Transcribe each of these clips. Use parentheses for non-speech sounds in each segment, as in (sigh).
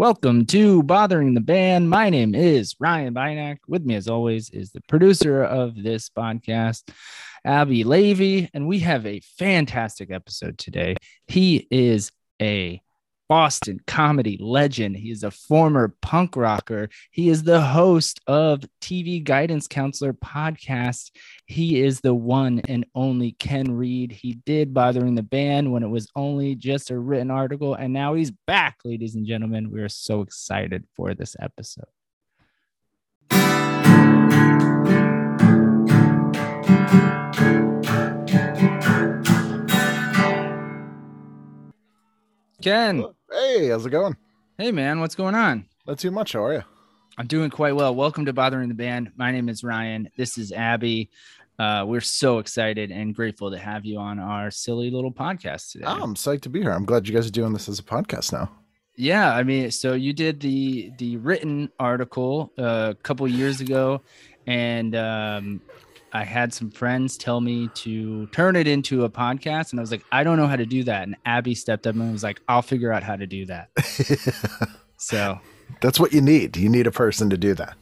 Welcome to Bothering the Band. My name is Ryan Bynack. With me, as always, is the producer of this podcast, Abby Levy. And we have a fantastic episode today. He is a Boston comedy legend. He is a former punk rocker. He is the host of TV Guidance Counselor podcast. He is the one and only Ken Reid. He did Bothering the Band when it was only just a written article, and now he's back, ladies and gentlemen. We are so excited for this episode. Ken, Hey, how's it going? hey man, what's going on? Not too much. How are you? I'm doing quite well. Welcome to Bothering the Band. My name is Ryan. This is Abby. Uh, we're so excited and grateful to have you on our silly little podcast today. Oh, I'm psyched to be here. I'm glad you guys are doing this as a podcast now. Yeah, I mean, so you did the the written article uh, a couple years ago, and um, I had some friends tell me to turn it into a podcast, and I was like, I don't know how to do that. And Abby stepped up and was like, I'll figure out how to do that. (laughs) So That's what you need. You need a person to do that.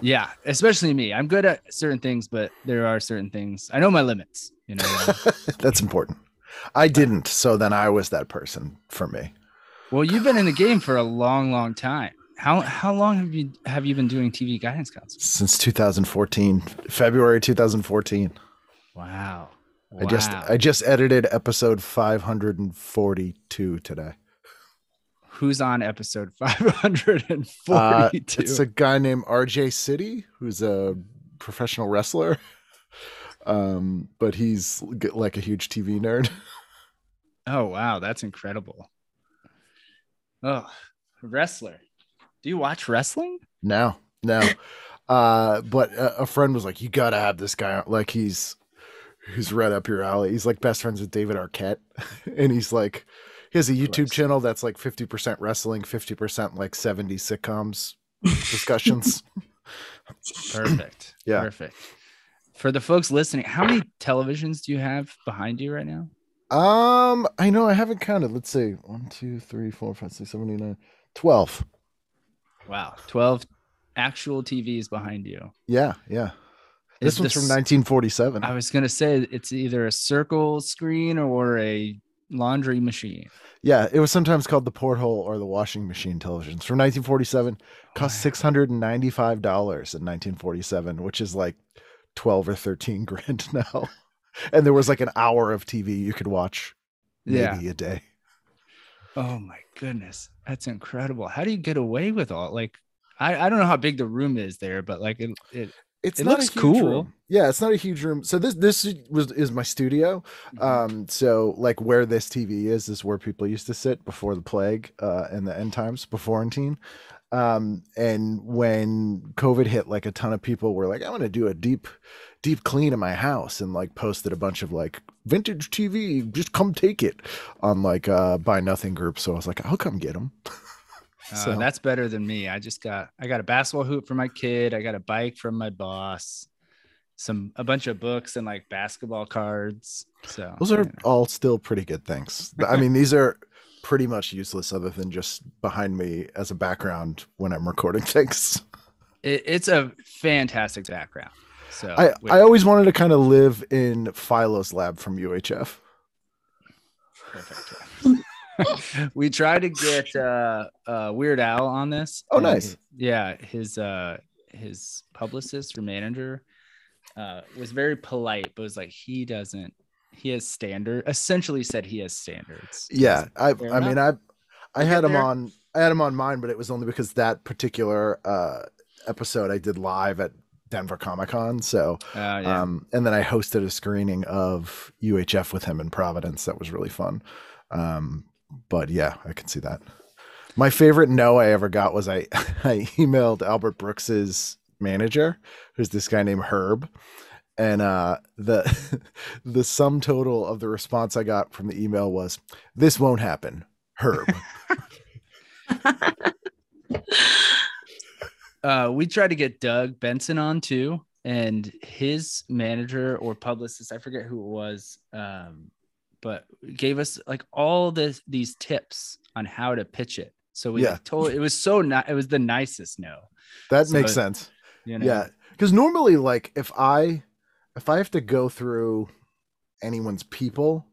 Yeah, especially me. I'm good at certain things, but there are certain things I know my limits. You know. (laughs) That's important. I didn't, so then I was that person for me. well, you've been in the game for a long, long time. How how long have you have you been doing TV guidance counseling? Since 2014, February 2014. Wow. I just I just edited episode 542 today. Who's on episode 542? Uh, it's a guy named RJ City who's a professional wrestler. Um, but he's like a huge TV nerd. oh wow, that's incredible. Oh, wrestler. Do you watch wrestling? No, no. (laughs) uh, but a, a friend was like, "You gotta have this guy. on." Like he's he's right up your alley. He's like best friends with David Arquette, (laughs) and he's like he has a YouTube channel that's like fifty percent wrestling, fifty percent like 70 sitcoms discussions. (laughs) (clears throat) Perfect. Yeah. Perfect. For the folks listening, how many televisions do you have behind you right now? um, I know I haven't counted. Let's see, one, two, three, four, five, six, seven, eight, nine, twelve. Wow, 12 actual TVs behind you. Yeah, yeah. Is This one's from 1947. I was going to say it's either a circle screen or a laundry machine. Yeah, it was sometimes called the porthole or the washing machine televisions. From 1947, cost Wow. six hundred and ninety-five dollars in 1947, which is like 12 or 13 (laughs) grand now. And there was like an hour of TV you could watch maybe Yeah. a day. Oh my goodness. That's incredible. How do you get away with all like I, I don't know how big the room is there, but like it, it It's It looks cool. room. Yeah, it's not a huge room. So this this was is my studio. Mm-hmm. Um, so like where this TV is is where people used to sit before the plague uh, and the end times before quarantine. Um, and when COVID hit, like a ton of people were like, "I want to do a deep, deep clean in my house," and like posted a bunch of like vintage TV. Just come take it on like uh buy nothing group. So I was like, "I'll come get them." (laughs) uh, so that's better than me. I just got I got a basketball hoop for my kid. I got a bike from my boss. Some a bunch of books and like basketball cards. So those are know. all still pretty good things. I mean, these are pretty much useless other than just behind me as a background when I'm recording (laughs) things. It, it's a fantastic background. So I, wait, I always wanted to kind of live in Philo's lab from UHF. perfect. (laughs) we tried to get uh, uh, Weird Al on this. Oh, nice. Yeah, his uh, his publicist or manager uh, was very polite, but was like he doesn't. He has standard. Essentially, said he has standards. Yeah, I I mean I I had him there. on I had him on mine, but it was only because that particular uh episode I did live at Denver Comic Con. So Uh, yeah. um and then I hosted a screening of UHF with him in Providence. That was really fun. Um but yeah, I can see that. My favorite no I ever got was I (laughs) I emailed Albert Brooks's manager, who's this guy named Herb. And uh the (laughs) the sum total of the response I got from the email was this won't happen. Herb. (laughs) uh, we tried to get Doug Benson on too, and his manager or publicist, I forget who it was, um, but gave us like all this these tips on how to pitch it. So we Yeah. like, told it was so ni- it was the nicest no. That So makes sense. You know? Yeah, because normally, like, if I if I have to go through anyone's people,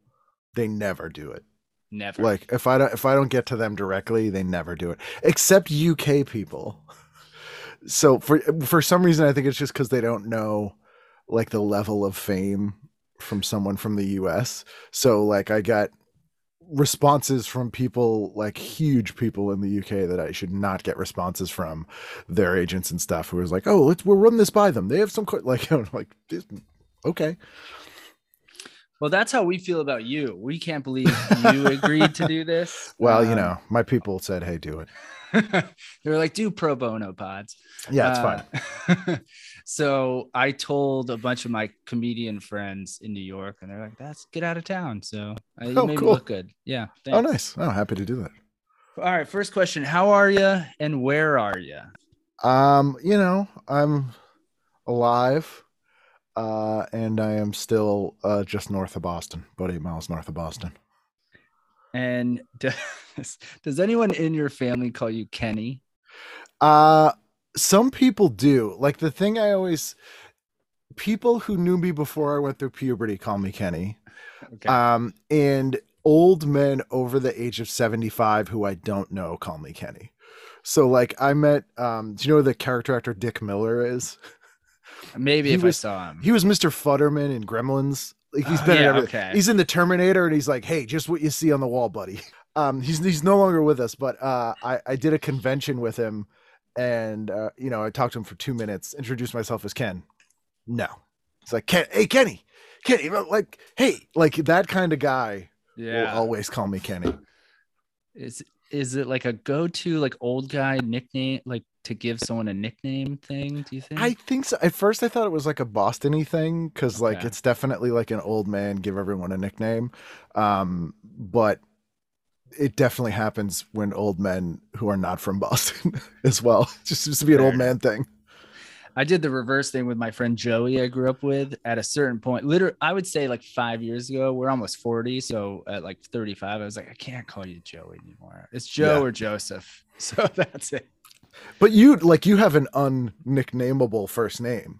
they never do it. Never. Like, if I don't, if I don't get to them directly, they never do it, except UK people. (laughs) So for for some reason, I think it's just because they don't know like the level of fame from someone from the US. So like, I got responses from people like huge people in the UK that I should not get responses from their agents and stuff who was like, "Oh, let's we'll run this by them. They have some (laughs) like I'm like okay." Well, that's how we feel about you. We can't believe you (laughs) agreed to do this. Well, you Um, know, my people said, "Hey, do it." (laughs) they were like, do pro bono pods. Yeah, it's fine. fine. (laughs) so I told a bunch of my comedian friends in New York, and they're like, "That's get out of town." So uh, you Oh, made cool. me look good. Yeah. Oh, nice. Oh, happy to do that. All right. First question: How are you, and where are you? Um, you know, I'm alive, uh, and I am still uh, just north of Boston, about eight miles north of Boston. And (laughs) does, does anyone in your family call you Kenny? Uh, some people do. Like the thing I always, people who knew me before I went through puberty call me Kenny. Okay. Um, and old men over the age of 75 who I don't know call me Kenny. So like I met um do you know who the character actor Dick Miller is? (laughs) Maybe he if was- I saw him. He was Mr. Futterman in Gremlins. Like he's Oh, been in yeah, okay. He's in the Terminator and he's like, "Hey, just what you see on the wall, buddy." (laughs) Um he's he's no longer with us, but uh I I did a convention with him and uh you know, I talked to him for 2 minutes, introduced myself as Ken. No. It's like, "Ken, hey Kenny. Kenny, like, hey, like that kind of guy will yeah. always call me Kenny. Is is it like a go-to like old guy nickname, like to give someone a nickname thing? Do you think? I think so. At first, I thought it was like a Boston-y thing because, like, it's definitely like an old man give everyone a nickname. Um, but it definitely happens when old men who are not from Boston (laughs) as well. It (laughs) just seems to be an old man thing. I did the reverse thing with my friend Joey I grew up with at a certain point. Literally, I would say like five years ago. We're almost 40. So at like 35, I was like, I can't call you Joey anymore. It's Joe Yeah. or Joseph. (laughs) So that's it. But you like you have an unnicknameable first name,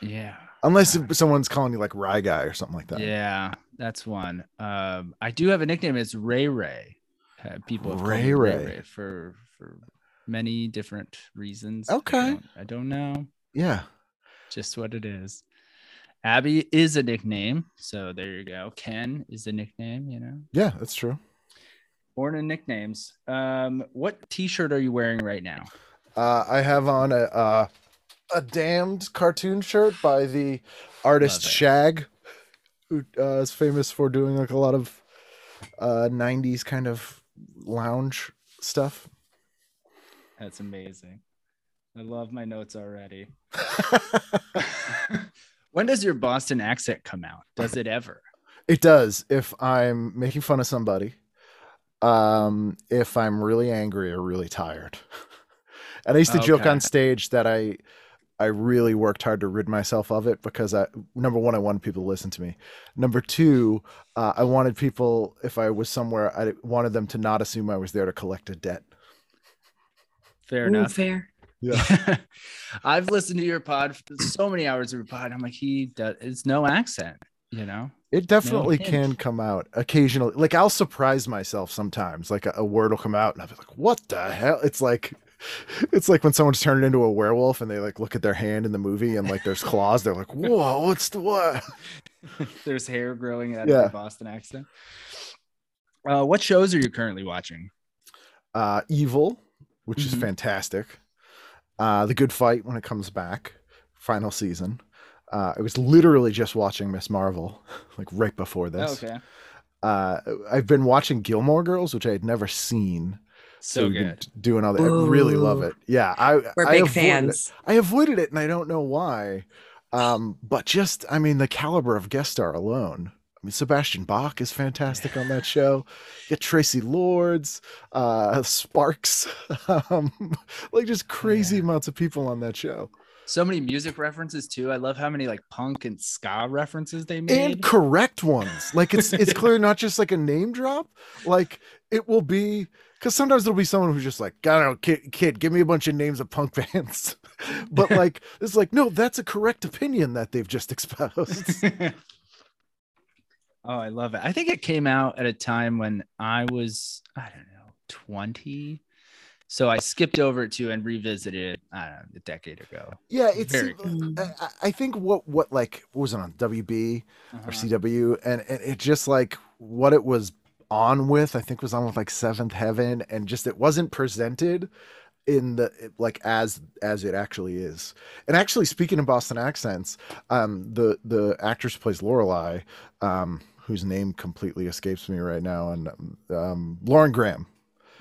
Yeah. unless someone's calling you like Rye Guy or something like that. Yeah. That's one. Um, I do have a nickname. It's Ray Ray. Uh, people have Ray Ray Ray. Ray for, for many different reasons. Okay. I don't, I don't know. Yeah. just what it is. Abby is a nickname, so there you go. Ken is a nickname, you know. Yeah, that's true. Born in nicknames. Um, what T-shirt are you wearing right now? Uh, I have on a uh, a damned cartoon shirt by the artist. Shag, who uh, is famous for doing like a lot of uh, '90s kind of lounge stuff. That's amazing. I love my notes already. (laughs) (laughs) when does your Boston accent come out? Does it ever? it does if I'm making fun of somebody, um, if I'm really angry or really tired. (laughs) and I used to joke on stage that I I really worked hard to rid myself of it because I number one I wanted people to listen to me. Number two, uh, I wanted people if I was somewhere I wanted them to not assume I was there to collect a debt. Fair Ooh, enough. fair. Yeah. (laughs) I've listened to your pod for so many hours of your pod. I'm like, he does. It's no accent, you know. It definitely hint. can come out occasionally. Like I'll surprise myself sometimes. Like a, a word will come out and I'll be like, "What the hell?" It's like, it's like when someone's turned into a werewolf and they like look at their hand in the movie and like there's claws. They're like, "Whoa, what's the what?" (laughs) There's hair growing out Yeah. of the Boston accent. Uh, what shows are you currently watching? Uh, Evil, which is Mhm. fantastic. Uh, The Good Fight when it comes back, final season. Uh, I was literally just watching Miss Marvel, (laughs) like right before this. Oh, okay, Uh, I've been watching Gilmore Girls, which I had never seen. So we've been good. Doing all that. I really love it. Yeah, I We're I big avoided it. fans. I avoided it, and I don't know why. Um, but just, I mean, the caliber of guest star alone. I mean, Sebastian Bach is fantastic on that show. (sighs) Get Traci Lords, uh, Sparks, (laughs) um, like just crazy Yeah. amounts of people on that show. So many music references too. I love how many like punk and ska references they made. and correct ones. Like it's it's (laughs) clearly not just like a name drop. Like it will be because sometimes there'll be someone who's just like, I don't know, kid, kid, give me a bunch of names of punk (laughs) bands. (laughs) but like, it's like, no, that's a correct opinion that they've just exposed. (laughs) oh, I love it. I think it came out at a time when I was, I don't know, 20. So I skipped over to and revisited it know, a decade ago. Yeah, it's. I, I, think what what like what was it on WB uh-huh. or CW, and and it just like what it was on with. I think was on with like Seventh Heaven, and just it wasn't presented in the like as as it actually is. And actually, speaking in Boston accents, um, the the actress who plays Lorelai, um, whose name completely escapes me right now, and um, Lauren Graham.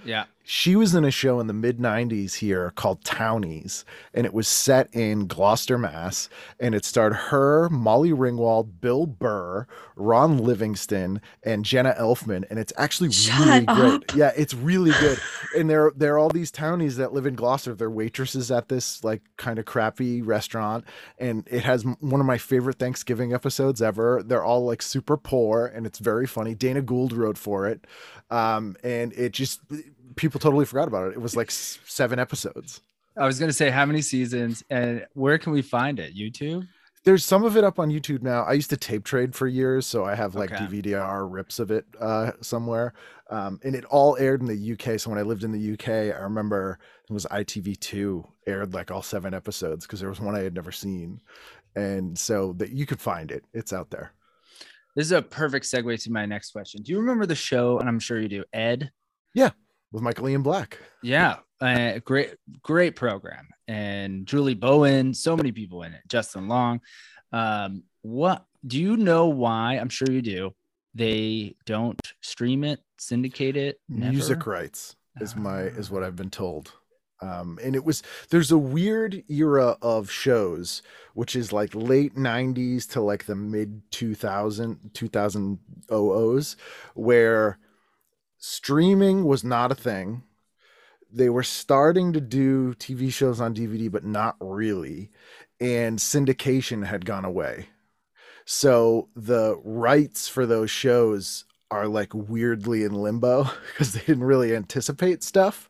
Yeah she was in a show in the mid 90s here called Townies, and it was set in Gloucester, Mass. And it starred her, Molly Ringwald, Bill Burr, Ron Livingston, and Jenna Elfman. And it's actually Shut really up. great. Yeah, it's really good. And there, there are all these townies that live in Gloucester. They're waitresses at this like kind of crappy restaurant. And it has one of my favorite Thanksgiving episodes ever. They're all like super poor, and it's very funny. Dana Gould wrote for it. Um, and it just people totally forgot about it. It was like seven episodes. I was gonna say how many seasons and where can we find it? YouTube? There's some of it up on YouTube now. I used to tape trade for years, so I have like okay. DVD-R rips of it uh, somewhere. Um, and it all aired in the UK. So when I lived in the UK, I remember it was ITV2 aired like all seven episodes because there was one I had never seen, and so that you could find it. It's out there. This is a perfect segue to my next question. Do you remember the show? And I'm sure you do. Ed. Yeah with Michael Ian Black. Yeah, uh, great, great program, and Julie Bowen. So many people in it. Justin Long. Um, what do you know? Why? I'm sure you do. They don't stream it, syndicate it. Never? Music rights is my is what I've been told. Um, and it was there's a weird era of shows which is like late 90s to like the mid 2000 2000s where streaming was not a thing. They were starting to do TV shows on DVD, but not really. And syndication had gone away. So the rights for those shows are like weirdly in limbo (laughs) because they didn't really anticipate stuff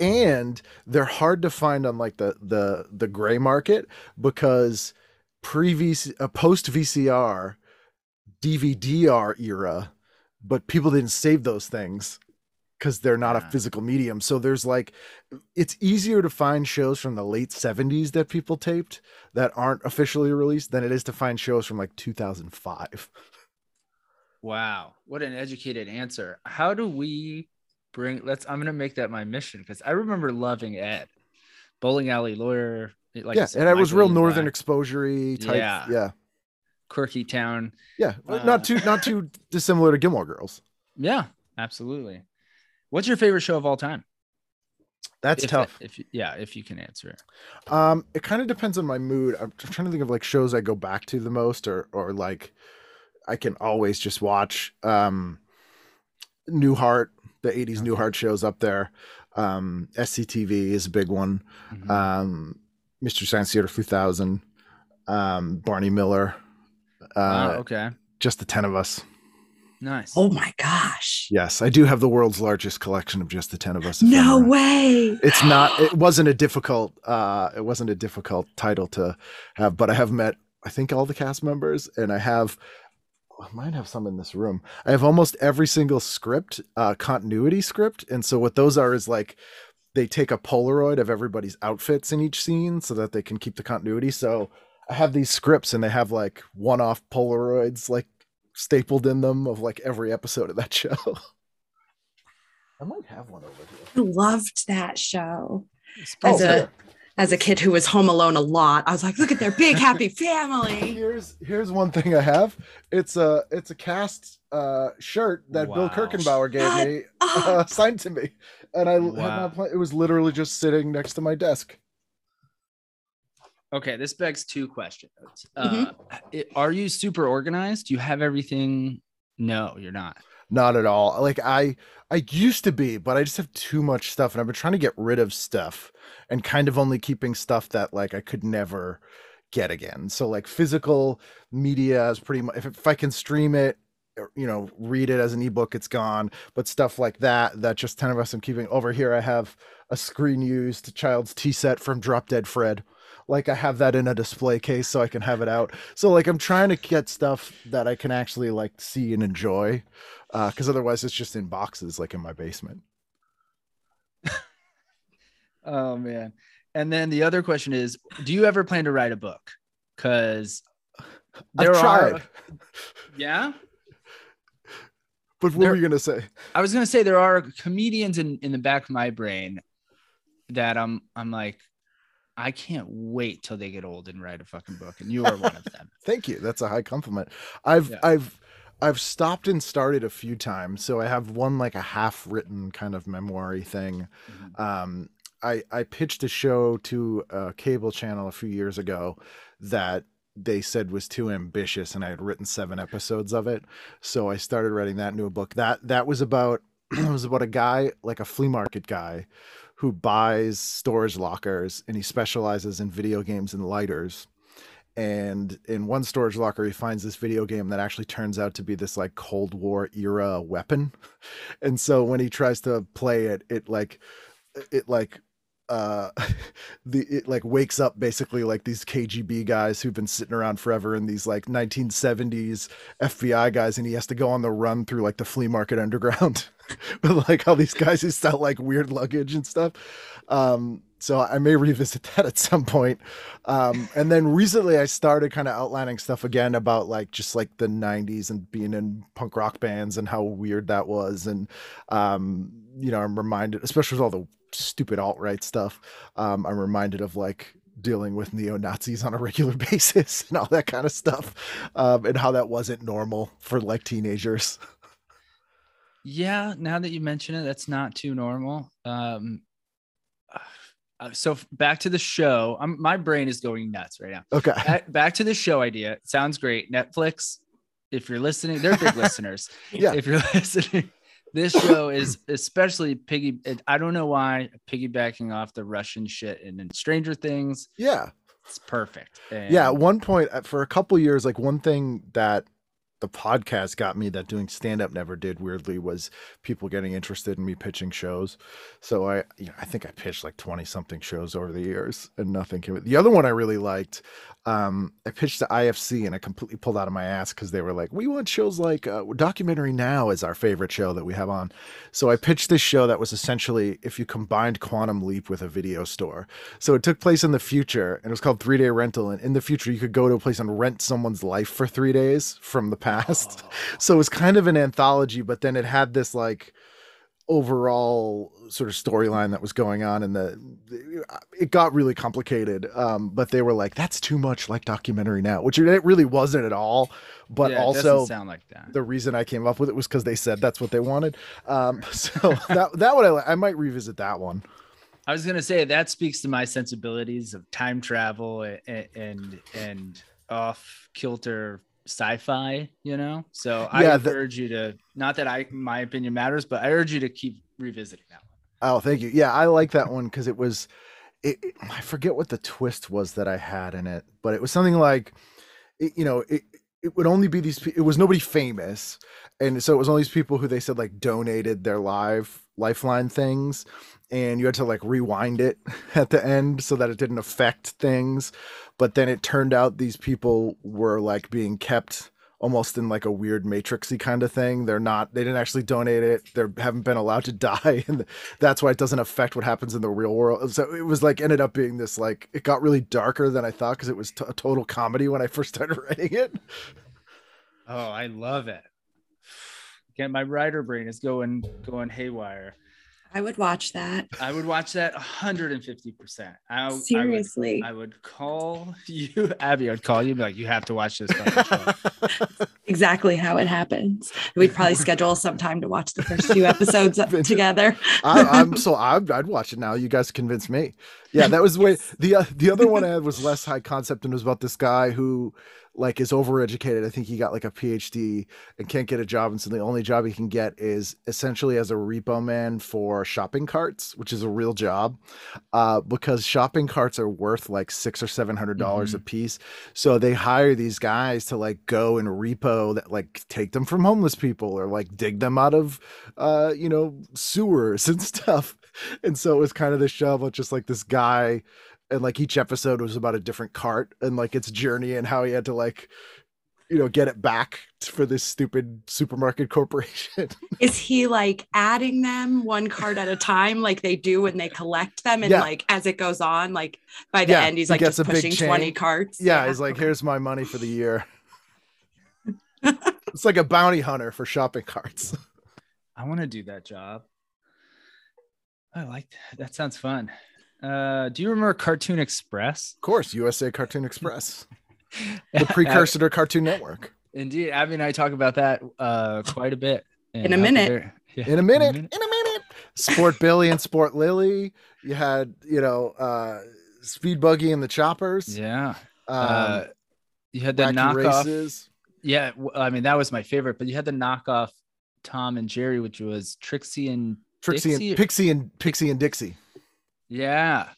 and they're hard to find on like the the the gray market because pre uh, post VCR DVD-R era but people didn't save those things because they're not yeah. a physical medium. So there's like, it's easier to find shows from the late 70s that people taped that aren't officially released than it is to find shows from like 2005. Wow. What an educated answer. How do we bring, let's, I'm going to make that my mission because I remember loving Ed, Bowling Alley Lawyer. Like yeah. Said, and I was real Northern exposure type. Yeah. Yeah quirky town. Yeah, uh, not too not too (laughs) dissimilar to Gilmore Girls. Yeah, absolutely. What's your favorite show of all time? That's if, tough. If yeah, if you can answer it. Um, it kind of depends on my mood. I'm trying to think of like shows I go back to the most, or or like I can always just watch. Um, Newhart, the '80s okay. Newhart shows up there. Um, SCTV is a big one. Mm-hmm. Um, Mystery Science Theater 3000. Um, Barney Miller. Uh, okay. Just the 10 of us. Nice. Oh my gosh. Yes, I do have the world's largest collection of just the 10 of us. No way. It's not it wasn't a difficult uh it wasn't a difficult title to have, but I have met I think all the cast members and I have I might have some in this room. I have almost every single script, uh continuity script, and so what those are is like they take a Polaroid of everybody's outfits in each scene so that they can keep the continuity. So I have these scripts and they have like one-off Polaroids like stapled in them of like every episode of that (laughs) show. I might have one over here. I loved that show. As a as a kid who was home alone a lot, I was like, look at their big happy (laughs) family. Here's here's one thing I have. It's a it's a cast uh, shirt that wow. Bill Kirchenbauer gave me, uh, signed to me, and I wow. had not. It was literally just sitting next to my desk. Okay, this begs two questions. Mm-hmm. Uh, are you super organized? Do you have everything? No, you're not. Not at all. Like I, I used to be, but I just have too much stuff, and I've been trying to get rid of stuff, and kind of only keeping stuff that like I could never get again. So like physical media is pretty much if, if I can stream it you know read it as an ebook it's gone but stuff like that that just 10 of us i'm keeping over here i have a screen used child's tea set from drop dead fred like i have that in a display case so i can have it out. So like i'm trying to get stuff that i can actually like see and enjoy because uh, otherwise it's just in boxes like in my basement. (laughs) Oh man. And then the other question is do you ever plan to write a book? Because there I've tried. are (laughs) yeah? But what there, were you gonna say? I was gonna say there are comedians in in the back of my brain that I'm I'm like, I can't wait till they get old and write a fucking book, and you are one of them. (laughs) Thank you. That's a high compliment. I've yeah. I've I've stopped and started a few times, so I have one like a half written kind of memoiry thing. Mm-hmm. Um, I I pitched a show to a cable channel a few years ago that they said was too ambitious and I had written seven episodes of it. So I started writing that new book. That that was about (clears throat) it was about a guy, like a flea market guy, who buys storage lockers and he specializes in video games and lighters. And in one storage locker, he finds this video game that actually turns out to be this like Cold War era weapon. (laughs) And so when he tries to play it, it like it like uh (laughs) the it like wakes up basically like these KGB guys who've been sitting around forever and these like 1970s FBI guys and he has to go on the run through like the flea market underground (laughs) (laughs) with like all these guys who sell like weird luggage and stuff um so I may revisit that at some point. Um, and then recently I started kind of outlining stuff again about like just like the 90s and being in punk rock bands and how weird that was. And, um, you know, I'm reminded, especially with all the stupid alt right stuff, um, I'm reminded of like dealing with neo Nazis on a regular (laughs) basis and all that kind of stuff, um, and how that wasn't normal for like teenagers. Yeah, now that you mention it, that's not too normal. Um, uh, so back to the show. I'm, my brain is going nuts right now. Okay. Back, back to the show idea. It sounds great. Netflix, if you're listening, they're big listeners. (laughs) Yeah. If you're (laughs) listening, this show is especially piggy. I don't know why piggybacking off the Russian shit and then Stranger Things. Yeah, it's perfect. And yeah, at one point uh, for a couple years, like one thing that the podcast got me that doing stand up never did weirdly was people getting interested in me pitching shows. So I you know, I think I pitched like 20 something shows over the years and nothing came. The other one I really liked um, I pitched to IFC and I completely pulled out of my ass because they were like, we want shows like uh, Documentary Now is our favorite show that we have on. So I pitched this show that was essentially if you combined Quantum Leap with a video store. So it took place in the future and it was called Three Day Rental. And in the future, you could go to a place and rent someone's life for three days from the past. (laughs) So it was kind of an anthology, but then it had this like, overall sort of storyline that was going on and the it got really complicated um but they were like that's too much like documentary now which it really wasn't at all but yeah, also sound like that. the reason i came up with it was because they said that's what they wanted. Um (laughs) so that that would i i might revisit that one. I was gonna say that speaks to my sensibilities of time travel and and, and off kilter sci-fi, you know. So I the, urge you to not that I my opinion matters, but I urge you to keep revisiting that one. Oh, thank you. Yeah, I like that one because it was it, it, I forget what the twist was that I had in it, but it was something like it, you know, it it would only be these it was nobody famous and so it was only these people who they said like donated their live lifeline things and you had to like rewind it (laughs) at the end so that it didn't affect things. But then it turned out these people were like being kept almost in like a weird matrixy kind of thing. They're not they didn't actually donate it. They haven't been allowed to (laughs) die. And that's why it doesn't affect what happens in the real world. So it was like ended up being this like it got really darker than i thought because it was t- a total comedy when i first (laughs) started writing it. Oh i love it. Again my writer brain is going going haywire I would watch that. I would watch that 150%. I, Seriously. I would, (laughs) I would call you, Abby, I'd call you and be like, you have to watch this. (laughs) exactly how it happens. We'd probably (laughs) schedule some time to watch the first few episodes together. I, am so I'd, I'd, watch it now. You guys convinced me. Yeah, that was the way. The, uh, the other one I had was less high concept and was about this guy who like is overeducated. I think he got like a PhD and can't get a job, and so the only job he can get is essentially as a repo man for shopping carts, which is a real job, uh, because shopping carts are worth like six or seven hundred dollars mm-hmm. a piece. So they hire these guys to like go and repo that like take them from homeless people or like dig them out of uh you know sewers (laughs) and stuff and so it was kind of the show about just like this guy and like each episode was about a different cart and like its journey and how he had to like you know get it back for this stupid supermarket (laughs) corporation Is he like adding them one card at a time, like they do when they collect them, and Yeah. like as it goes on, like by the Yeah, end, he's he like gets just a big pushing twenty carts. yeah he's like okay. here's my money for the year (laughs) it's like a bounty hunter for shopping carts I want to do that job. I like that. That sounds fun. Uh, do you remember Cartoon Express? of course usa cartoon express (laughs) the precursor to cartoon network Indeed, Abby and I talk about that uh, quite a bit. In a how minute. they're- yeah, in a minute in a minute sport billy and sport lily you had you know uh speed buggy and the choppers Yeah. um, uh, you had the wacky knockoff. races Yeah, I mean that was my favorite, but you had the knockoff Tom and Jerry, which was Trixie and trixie Dixie- and pixie and pixie and dixie yeah,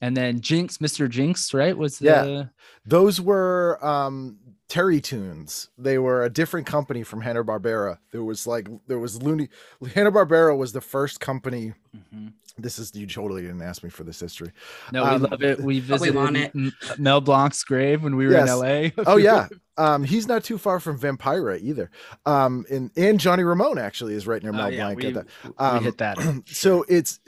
and then Jinks, Mr. Jinks, right? Was the Yeah. those were um terrytoons they were a different company from hanna-barbera there was like there was looney hanna-barbera was the first company Mhm. this is you totally didn't ask me for this history No, we Um, love it. We (laughs) visited want it. Mel Blanc's grave when we were Yes. in LA. (laughs) oh yeah um he's not too far from vampira either um and and johnny ramone actually is right near Oh, mel yeah, blanc we, at that we Um, hit that. so it's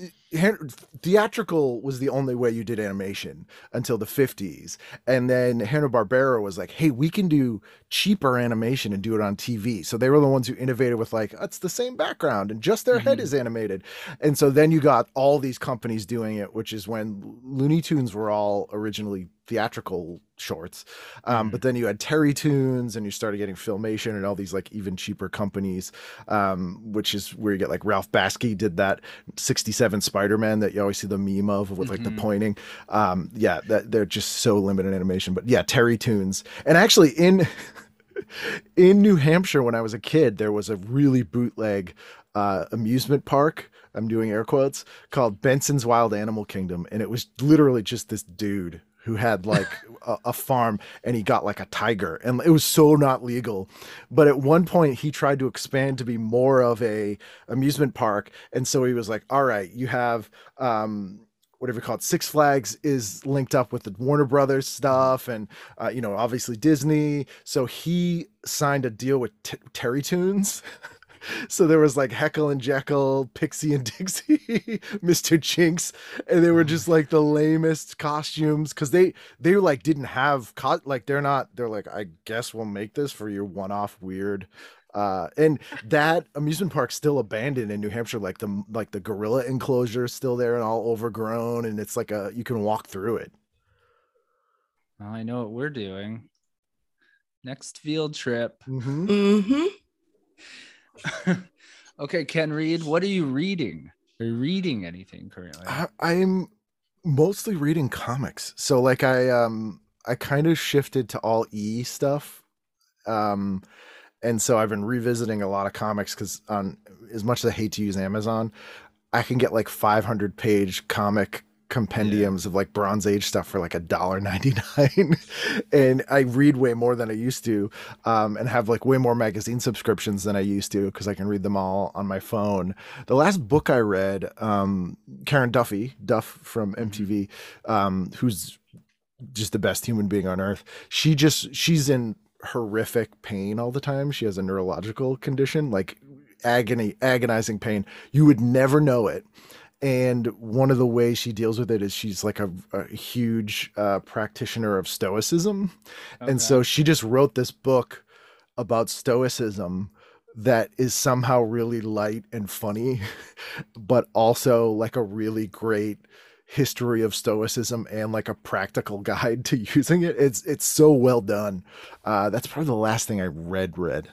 theatrical was the only way you did animation until the 50s and then hanna-barbera was like hey we can do cheaper animation and do it on tv so they were the ones who innovated with like it's the same background and just their head Mhm. is animated. And so then you got all these companies doing it which is when looney tunes were all originally theatrical shorts um, Mhm. but then you had terrytoons and you started getting filmation and all these like even cheaper companies um, which is where you get like ralph bakshi did that 67 spider-man that you always see the meme of with like the Mhm. pointing um, yeah that they're just so limited animation but yeah terrytoons and actually in (laughs) in new hampshire when i was a kid there was a really bootleg uh, amusement park i'm doing air quotes called benson's wild animal kingdom and it was literally just this dude who had like a, a farm and he got like a tiger. And it was so not legal. But at one point he tried to expand to be more of a amusement park. And so he was like all right you have um whatever you call it six flags is linked up with the warner brothers stuff and uh, you know obviously disney. So he signed a deal with T- terrytoons (laughs) so there was like heckle and jeckle pixie and (laughs) dixie mr jinks and they were just like the lamest costumes because they they like didn't have co- like they're not they're like i guess we'll make this for your one-off weird uh and that amusement park's still abandoned in new hampshire like the like the gorilla enclosure is still there and all overgrown and it's like a you can walk through it Well, I know what we're doing. Next field trip. mm-hmm. Mhm. (laughs) okay, Ken Reid, what are you reading? Are you reading anything currently? I, I'm mostly reading comics. So like I um I kind of shifted to all E stuff. Um and so I've been revisiting a lot of comics cuz on as much as I hate to use Amazon, I can get like 500 page comic compendiums of like Bronze Age stuff for like a dollar ninety nine, (laughs) and I read way more than I used to, um, and have like way more magazine subscriptions than I used to because I can read them all on my phone. The last book I read, um, Karen Duffy, Duff from MTV, um, who's just the best human being on earth. She just she's in horrific pain all the time. She has a neurological condition, like agony, agonizing pain. You would never know it. And one of the ways she deals with it is she's like a, a huge uh, practitioner of Stoicism. And so she just wrote this book about Stoicism that is somehow really light and funny, (laughs) but also like a really great history of stoicism and like a practical (laughs) guide to using it it's it's so well done uh that's probably the last thing i read read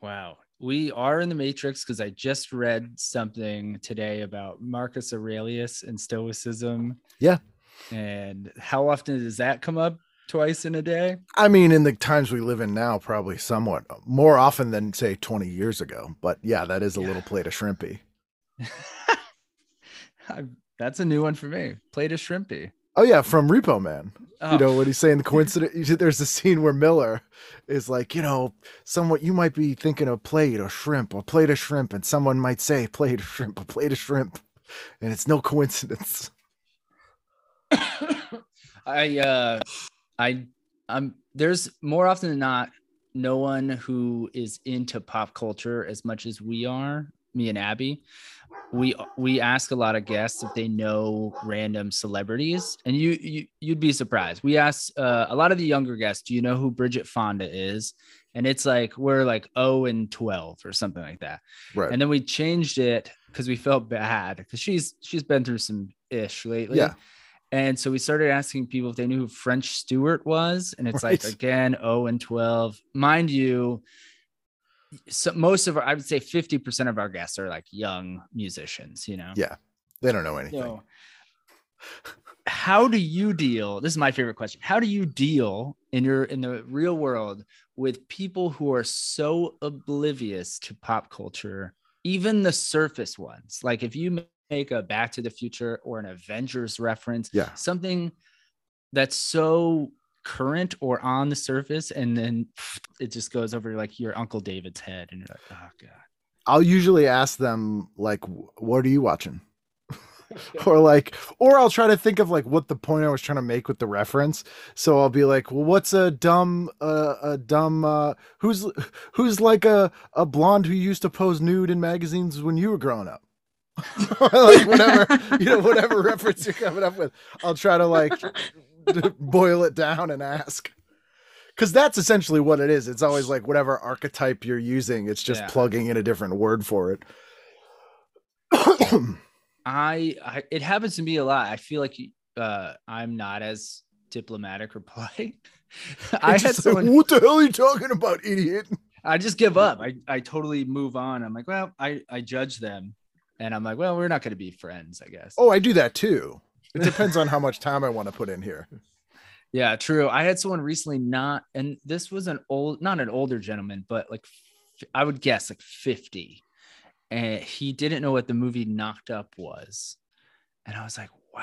Wow. We are in the Matrix because I just read something today about Marcus Aurelius and Stoicism. Yeah. And how often does that come up? Twice in a day? i mean in the times we live in now probably somewhat more often than say 20 years ago but yeah that is a Yeah. little plate of shrimpy (laughs) I- That's a new one for me. Plate of shrimpy. Oh yeah, from Repo Man. Oh, You know when he's saying the coincidence. There's a scene where Miller is like, you know, somewhat you might be thinking of plate or shrimp or plate of shrimp, and someone might say plate of shrimp or plate of shrimp, and it's no coincidence. (coughs) I uh I I'm there's more often than not no one who is into pop culture as much as we are, me and Abby. We we ask a lot of guests if they know random celebrities, and you, you you'd be surprised. We ask uh, a lot of the younger guests, "Do you know who Bridget Fonda is?" And it's like we're like 0 and 12 or something like that. Right. And then we changed it because we felt bad because she's she's been through some ish lately. Yeah. And so we started asking people if they knew who French Stewart was. And it's like again, 0 and 12. Mind you, so most of our I would say 50% of our guests are like young musicians, you know. Yeah. they don't know anything. So how do you deal? This is my favorite question. How do you deal in your in the real world with people who are so oblivious to pop culture, even the surface ones? Like if you make a Back to the Future or an Avengers reference, Yeah. something that's so current or on the surface, and then (sniffs) it just goes over like your Uncle David's head, and you're like, oh god. I'll usually ask them like, "What are you watching?" (laughs) or like, or I'll try to think of like what the point I was trying to make with the reference. So I'll be like, "Well, what's a dumb, uh, a dumb, uh, who's who's like a a blonde who used to pose nude in magazines when you were growing up?" (laughs) like whatever you know, whatever (laughs) reference you're coming up with, I'll try to like (laughs) boil it down and ask. Because that's essentially what it is. It's always like whatever archetype you're using, it's just Yeah. plugging in a different word for it. (coughs) I, I it happens to me a lot. I feel like uh, I'm not as diplomatic polite. (laughs) I It's had just like, what the hell are you talking about, idiot? I just give up. I, I totally move on. I'm like, well, I, I judge them, and I'm like, well, we're not going to be friends, I guess. Oh, I do that too. It depends on how much time I want to put in here. (laughs) Yeah, true. I had someone recently not, and this was an old, not an older gentleman, but like I would guess like 50. And he didn't know what the movie Knocked Up was. And I was like, wow.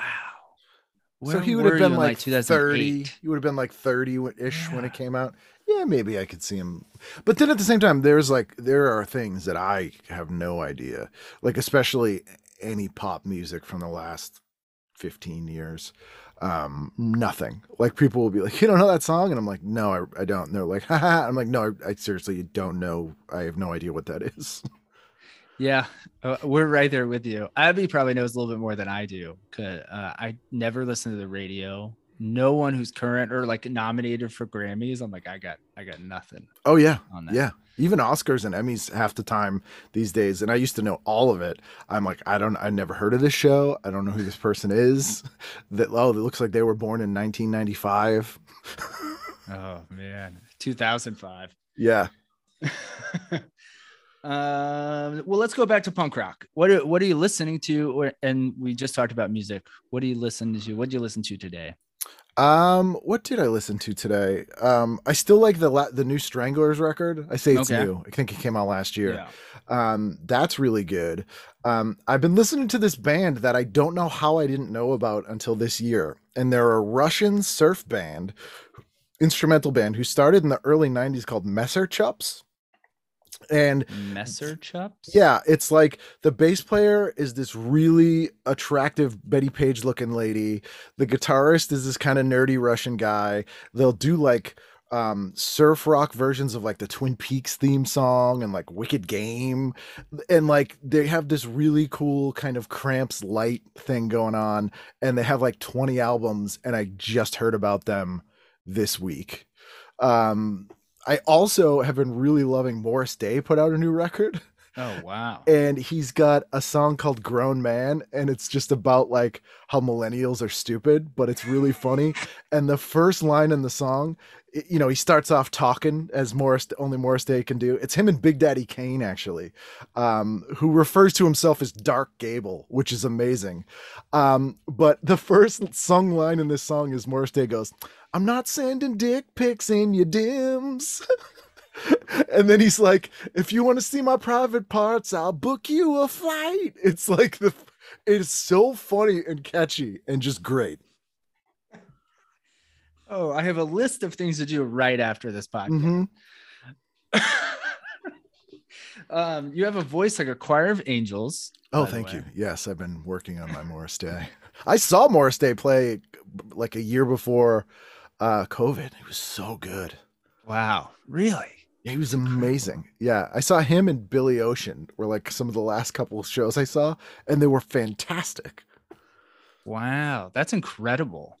so he would have been in, like 30. 2008? He would have been like 30 ish when it came out. Yeah, maybe I could see him. But then at the same time, there's like, there are things that I have no idea. Like, especially any pop music from the last 15 years. Um, nothing. Like, people will be like, you don't know that song? And I'm like, no, I, I don't. And they're like, (laughs) haha. I'm like, no, I, I seriously don't know. I have no idea what that is. Yeah, uh, we're right there with you. Abby probably knows a little bit more than I do. 'cause, uh, I never listen to the radio. No one who's current or like nominated for Grammys. I'm like, I got, I got nothing Oh, yeah. Yeah. Even Oscars and Emmys half the time these days. And I used to know all of it. I'm like, I don't, I never heard of this show. I don't know who this person is. (laughs) That, oh, it looks like they were born in 1995. (laughs) Oh man, 2005. Yeah. (laughs) um, well, let's go back to punk rock. What are, what are you listening to? Or, and we just talked about music. What do you listen to? What do you listen to today? Um, what did I listen to today? Um, I still like the la- the new Stranglers record. I say it's Okay. new. I think it came out last year. Yeah. Um, that's really good. Um, I've been listening to this band that I don't know how I didn't know about until this year, and they're a Russian surf band, instrumental band who started in the early '90s called Messer Chups. And Messer Chups. yeah, it's like the bass player is this really attractive Bettie Page looking lady. The guitarist is this kind of nerdy Russian guy. They'll do like um surf rock versions of like the Twin Peaks theme song and like Wicked Game and like they have this really cool kind of cramps light thing going on and they have like 20 albums and I just heard about them this week. Um I also have been really loving Morris Day put out a new record Oh wow. and he's got a song called Grown Man and it's just about like how millennials are stupid but it's really funny (laughs) and the first line in the song you know he starts off talking as Morris only Morris Day can do it's him and Big Daddy Kane actually um who refers to himself as Dark Gable which is amazing um but the first sung line in this song is Morris Day goes I'm not sending dick pics in your dims (laughs) and then he's like, if you want to see my private parts, I'll book you a flight. It's like the it's so funny and catchy and just great. Oh, I have a list of things to do right after this podcast. Mhm. (laughs) um, you have a voice like a choir of angels. Oh, thank you. Yes, I've been working on my Morris Day. I saw Morris Day play like a year before uh COVID. It was so good. Wow, really? He was amazing. Yeah, I saw him and Billy Ocean were like some of the last couple of shows I saw, and they were fantastic. Wow, that's incredible.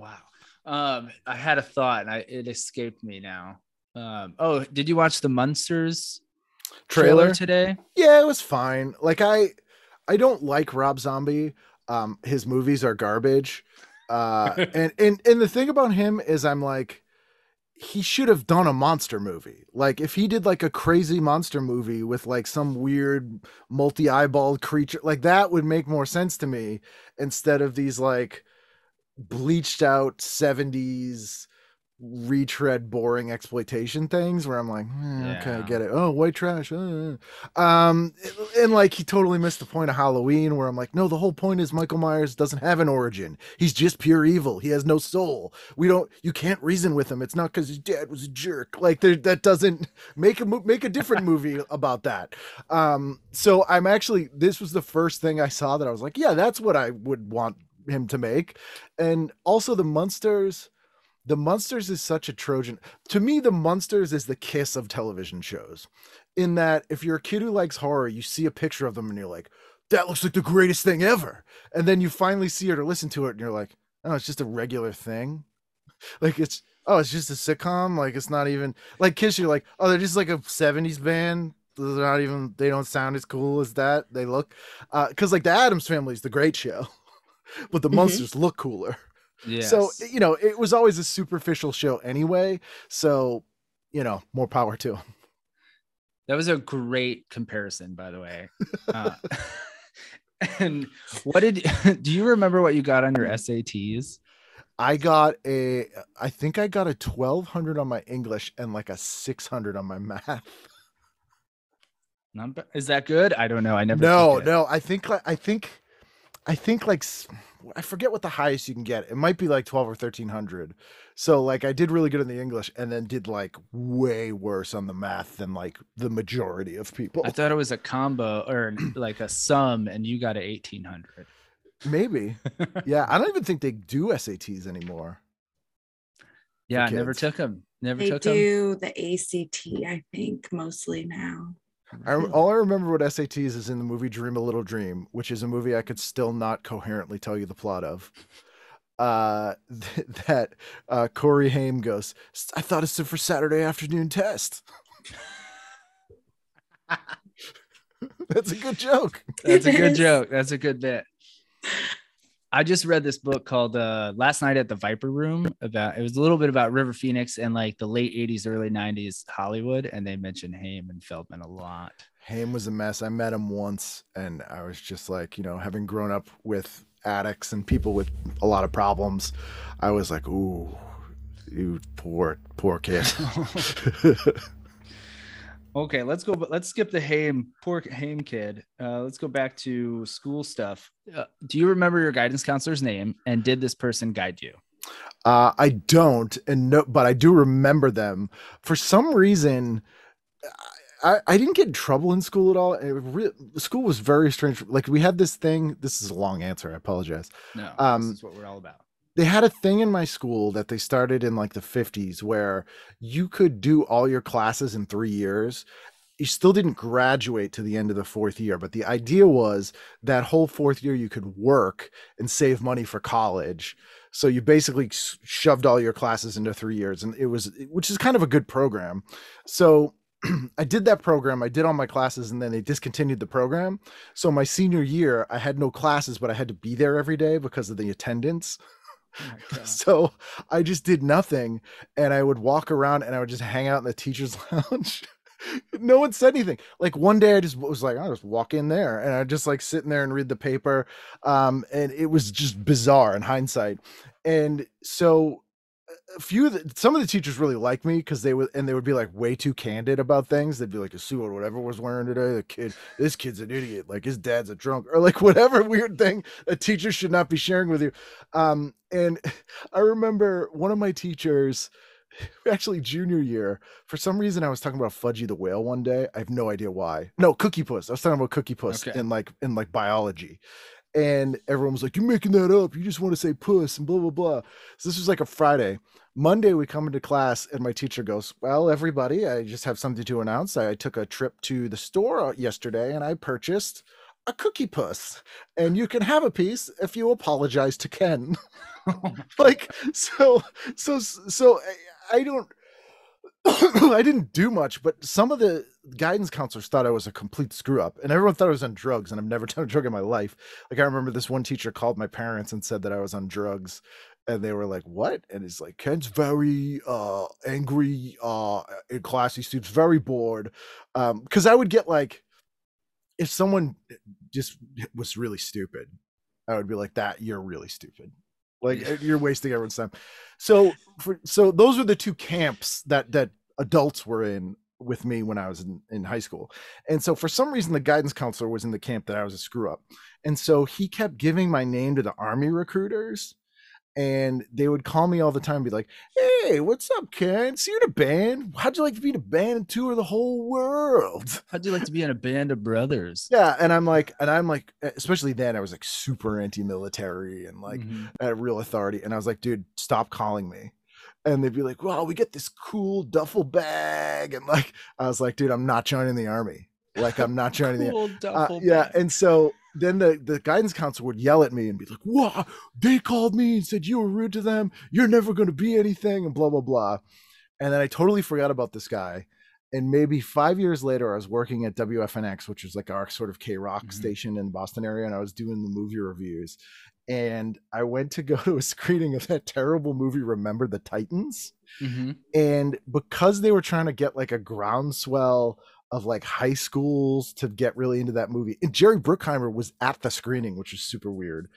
Wow. Um, I had a thought and I it escaped me now. Um, oh, did you watch the Munsters trailer, Trailer? today? Yeah, it was fine. Like I, I don't like Rob Zombie. Um, his movies are garbage. Uh, (laughs) and and and the thing about him is, I'm like, he should have done a monster movie. Like if he did like a crazy monster movie with like some weird multi-eyeballed creature, like that would make more sense to me instead of these like bleached out 70s retread boring exploitation things where I'm like, eh, okay, I get it. Oh, white trash. uh, uh. Um, and like he totally missed the point of Halloween where I'm like, no, the whole point is Michael Myers doesn't have an origin. He's just pure evil. He has no soul. We don't, you can't reason with him. It's not because his dad was a jerk. Like there, that doesn't make a, make a different (laughs) movie about that. Um, so I'm actually, this was the first thing I saw that I was like, yeah, that's what I would want him to make. And also the Munsters, the Munsters is such a Trojan. To me, the Munsters is the kiss of television shows. In that, if you're a kid who likes horror, you see a picture of them and you're like, that looks like the greatest thing ever. And then you finally see it or listen to it and you're like, oh, it's just a regular thing. (laughs) Like it's, oh, it's just a sitcom. Like it's not even like Kiss. You're like, oh, they're just like a 70s band. They're not even, they don't sound as cool as that. They look, uh, cause like the Addams family is the great show, but the Mhm. Munsters look cooler. Yeah. So, you know, it was always a superficial show anyway. So, you know, more power to 'em. that was a great comparison, by the way. (laughs) Uh, (laughs) and what did (laughs) do you remember what you got on your SATs? I got a, I think I got a 1200 on my English and like a 600 on my math. Not Is that good? I don't know. I never. No, no, I think, I think, I think like, I forget what the highest you can get. It might be like 12 or 1300. So, like, I did really good in the English and then did like way worse on the math than like the majority of people. I thought it was a combo or (clears throat) like a sum, and you got a eighteen hundred. Maybe. (laughs) yeah. I don't even think they do SATs anymore. Yeah, I never took them. Never They took them. do the ACT, I think, mostly now. I, (laughs) all I remember with SATs is in the movie Dream a Little Dream, which is a movie I could still not coherently tell you the plot of. Uh, (laughs) th- that uh, Corey Haim goes, I thought it's for Saturday afternoon test. (laughs) That's a good joke. That's a good joke. That's a good bit. I just read this book called uh, Last Night at the Viper Room about it was a little bit about River Phoenix and like the late 80s, early 90s Hollywood. And they mentioned Haim and Feldman a lot. Haim was a mess. I met him once and I was just like, you know, having grown up with addicts and people with a lot of problems, I was like, ooh, you poor, poor kid. (laughs) (laughs) Okay, let's go. But let's skip the Haim, poor Haim kid. Uh, let's go back to school stuff. Uh, do you remember your guidance counselor's name? And did this person guide you? Uh, I don't, and no, but I do remember them. For some reason, I, I didn't get in trouble in school at all. Re- school was very strange. Like we had this thing. This is a long answer. I apologize. No, Um, this is what we're all about. They had a thing in my school that they started in like the 50s where you could do all your classes in three years. You still didn't graduate to the end of the fourth year, but the idea was that whole fourth year you could work and save money for college. So you basically shoved all your classes into three years, and it was, which is kind of a good program. So (clears throat) I did that program. I did all my classes, and then they discontinued the program. So my senior year, I had no classes, but I had to be there every day because of the attendance. Oh. (laughs) So I just did nothing and I would walk around and I would just hang out in the teacher's (laughs) lounge. no one said anything. Like one day I just was like, I'll just walk in there and I just like sitting there and read the paper. Um, and it was just bizarre in hindsight. And so a few of the, some of the teachers really liked me because they would and they would be like way too candid about things. They'd be like, "Sue or whatever was wearing today, the kid, this kid's an idiot, like his dad's a drunk, or like (laughs) whatever weird thing a teacher should not be sharing with you." Um, and (laughs) I remember one of my teachers, (laughs) actually junior year, for some reason I was talking about Fudgie the whale one day. I have no idea why. No, Cookie Puss. I was talking about Cookie Puss Okay. in like in like biology. And everyone was like, You're making that up. You just want to say puss and blah blah blah. So this was like a Friday. Monday we come into class and my teacher goes, Well, everybody, I just have something to announce. I took a trip to the store uh, yesterday and I purchased a cookie puss. And you can have a piece if you apologize to Ken. (laughs) Oh (laughs) like so so so I, I don't (coughs) I didn't do much, but some of the guidance counselors thought I was a complete screw up, and everyone thought I was on drugs, and I've never (laughs) done a drug in my life. Like I remember this one teacher called my parents and said that I was on drugs, and they were like, "What?" And it's like Ken's very uh angry uh in class. He seems very bored, um, because I would get like, if someone just was really stupid, I would be like, "That you're really stupid." Like you're wasting everyone's time. So for so those were the two camps that that adults were in with me when I was in, in high school. And so for some reason the guidance counselor was in the camp that I was a screw up. And so he kept giving my name to the army recruiters and they would call me all the time and be like, "Hey, what's up, Ken? See you're in a band. How'd you like to be in a band and tour the whole world?" (laughs) How'd you like to be in a band of brothers? Yeah, and I'm like, and I'm like, especially then, I was like super anti-military and like Mhm. at real authority. And I was like, dude, stop calling me. And they'd be like, "Wow, we get this cool duffel bag. And like, I was like, dude, I'm not joining the army. Like, I'm not (laughs) joining the Cool uh, yeah. And so then the, the guidance counselor would yell at me and be like, wow, they called me and said you were rude to them. You're never going to be anything and blah, blah, blah. And then I totally forgot about this guy. And maybe five years later, I was working at WFNX, which was like our sort of K Rock Mhm. station in the Boston area, and I was doing the movie reviews. And I went to go to a (laughs) screening of that terrible movie, Remember the Titans. Mhm. And because they were trying to get like a groundswell of like high schools to get really into that movie, and Jerry Bruckheimer was at the screening, which is super weird.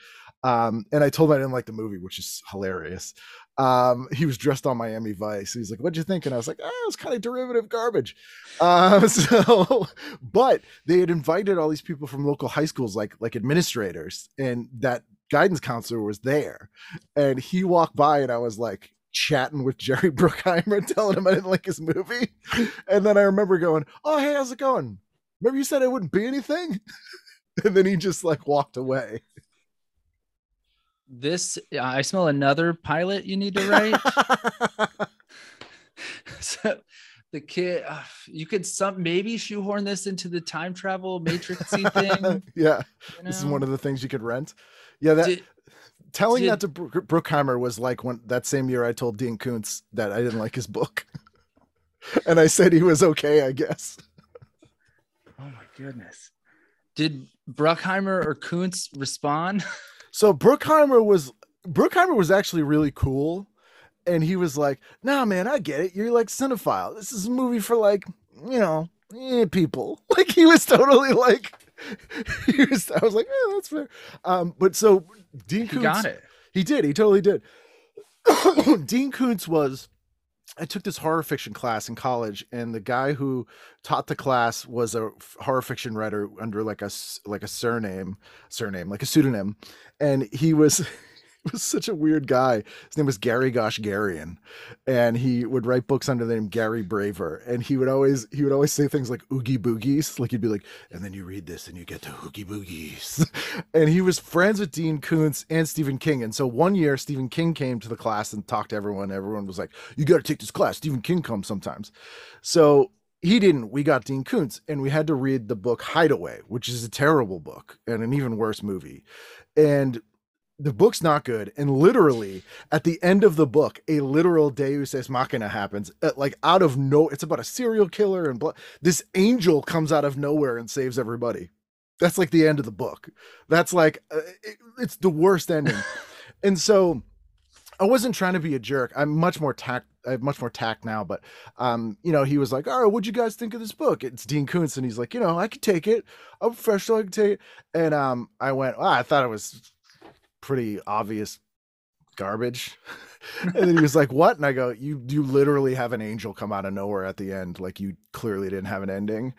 Um, and I told him I didn't like the movie, which is hilarious. Um, he was dressed on Miami Vice. He's like, "What'd you think?" And I was like, "Ah, it was kind of derivative garbage." Uh, (laughs) so, but they had invited all these people from local high schools, like like administrators, and that guidance counselor was there, and he walked by, and I was like chatting with Jerry (laughs) Bruckheimer, telling him I didn't like his movie, and then I remember going, "Oh, hey, how's it going? Remember you said it wouldn't be anything?" (laughs) And then he just like walked away. This I smell another pilot you need to write. (laughs) so the kid uh, you could some maybe shoehorn this into the time travel matrixy thing. yeah, you this is one of the things you could rent. Yeah, that Did- telling did- that to Bro- Bruckheimer was like when that same year I told Dean Koontz that I didn't like his book, (laughs) and I said he was okay, I guess. oh my goodness. Did Bruckheimer or Koontz respond? (laughs) So Bruckheimer was Bruckheimer was actually really cool, and he was like, "Nah, man, I get it. You're like cinephile. This is a movie for like you know eh, people." (laughs) Like he was totally like, he (laughs) was. I was like, "Yeah, that's fair." Um, but so Dean He got it. He did. He totally did. (coughs) Dean Koontz was. I took this horror fiction class in college, and the guy who taught the class was a horror fiction writer under like a like a surname, surname like a pseudonym, and he was. (laughs) (laughs) Was such a weird guy. His name was Gary Goshgarian, and he would write books under the name Gary Braver. And he would always he would always say things like oogie boogies, like he'd be like, and then you read this and you get to oogie boogies. (laughs) and he was friends with Dean Koontz and Stephen King. And so one year Stephen King came to the class and talked to everyone. Everyone was like, "You got to take this class. Stephen King comes sometimes." So he didn't. We got Dean Koontz, and we had to read the book Hideaway, which is a terrible book and an even worse movie. And the book's not good. And literally, at the end of the book, a literal Deus Ex Machina happens. uh, Like out of no, it's about a serial killer and blah. This angel comes out of nowhere and saves everybody. That's like the end of the book. That's like uh, it- it's the worst ending. (laughs) and so I wasn't trying to be a jerk. I'm much more tact. I have much more tact now, but um, you know, he was like, "All right, what'd you guys think of this book?" It's Dean Koontz, and he's like, "You know, I could take it. I'm a professional. I can take it." And um, I went, "Ah, I thought it was pretty obvious garbage. (laughs) and then he was like, "What?" And I go, "You you literally have an angel come out of nowhere at the end. Like you clearly didn't have an ending."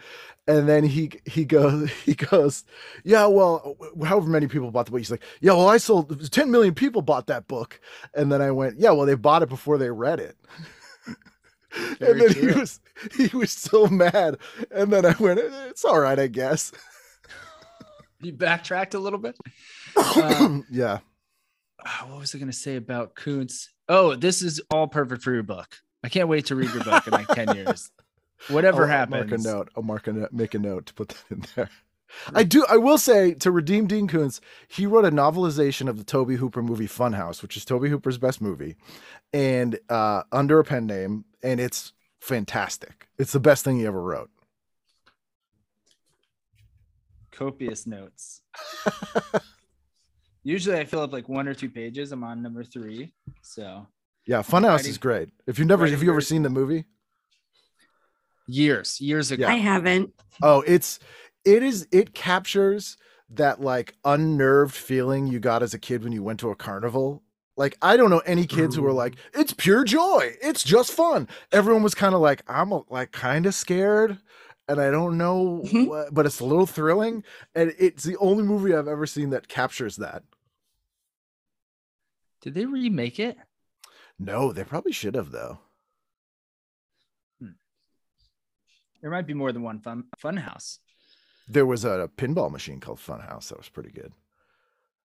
And then he he goes (laughs) he goes, "Yeah, well, however many people bought the book." He's like, "Yeah, well, I sold 10 million people bought that book." And then I went, "Yeah, well, they bought it before they read it." (laughs) and then true. he was he was so mad. And then I went, "It's all right, I guess." You backtracked a little bit. Uh, (coughs) yeah. Ah, what was I going to say about Koontz? Oh, this is all perfect for your book. I can't wait to read your book in like 10 (laughs) years. Whatever I'll, happens. I'll mark a note. I'll mark a note, make a note to put that in there. I do. I will say to redeem Dean Koontz, he wrote a novelization of the Tobe Hooper movie Funhouse, which is Tobe Hooper's best movie, and uh, under a pen name, and it's fantastic. It's the best thing he ever wrote. Copious notes. (laughs) Usually I fill up like one or two pages. I'm on number three. So yeah, Funhouse writing, is great. If you've never, if you ever seen the movie? Years, years ago. I haven't. Oh, it's it is it captures that like unnerved feeling you got as a kid when you went to a carnival. Like I don't know any kids Ooh. who were like, it's pure joy, it's just fun. Everyone was kind of like, I'm like kind of scared, and I don't know, mm-hmm. what, but it's a little thrilling, and it's the only movie I've ever seen that captures that. Did they remake it? No, they probably should have though. Hmm. There might be more than one fun fun house. There was a, a pinball machine called Funhouse that was pretty good.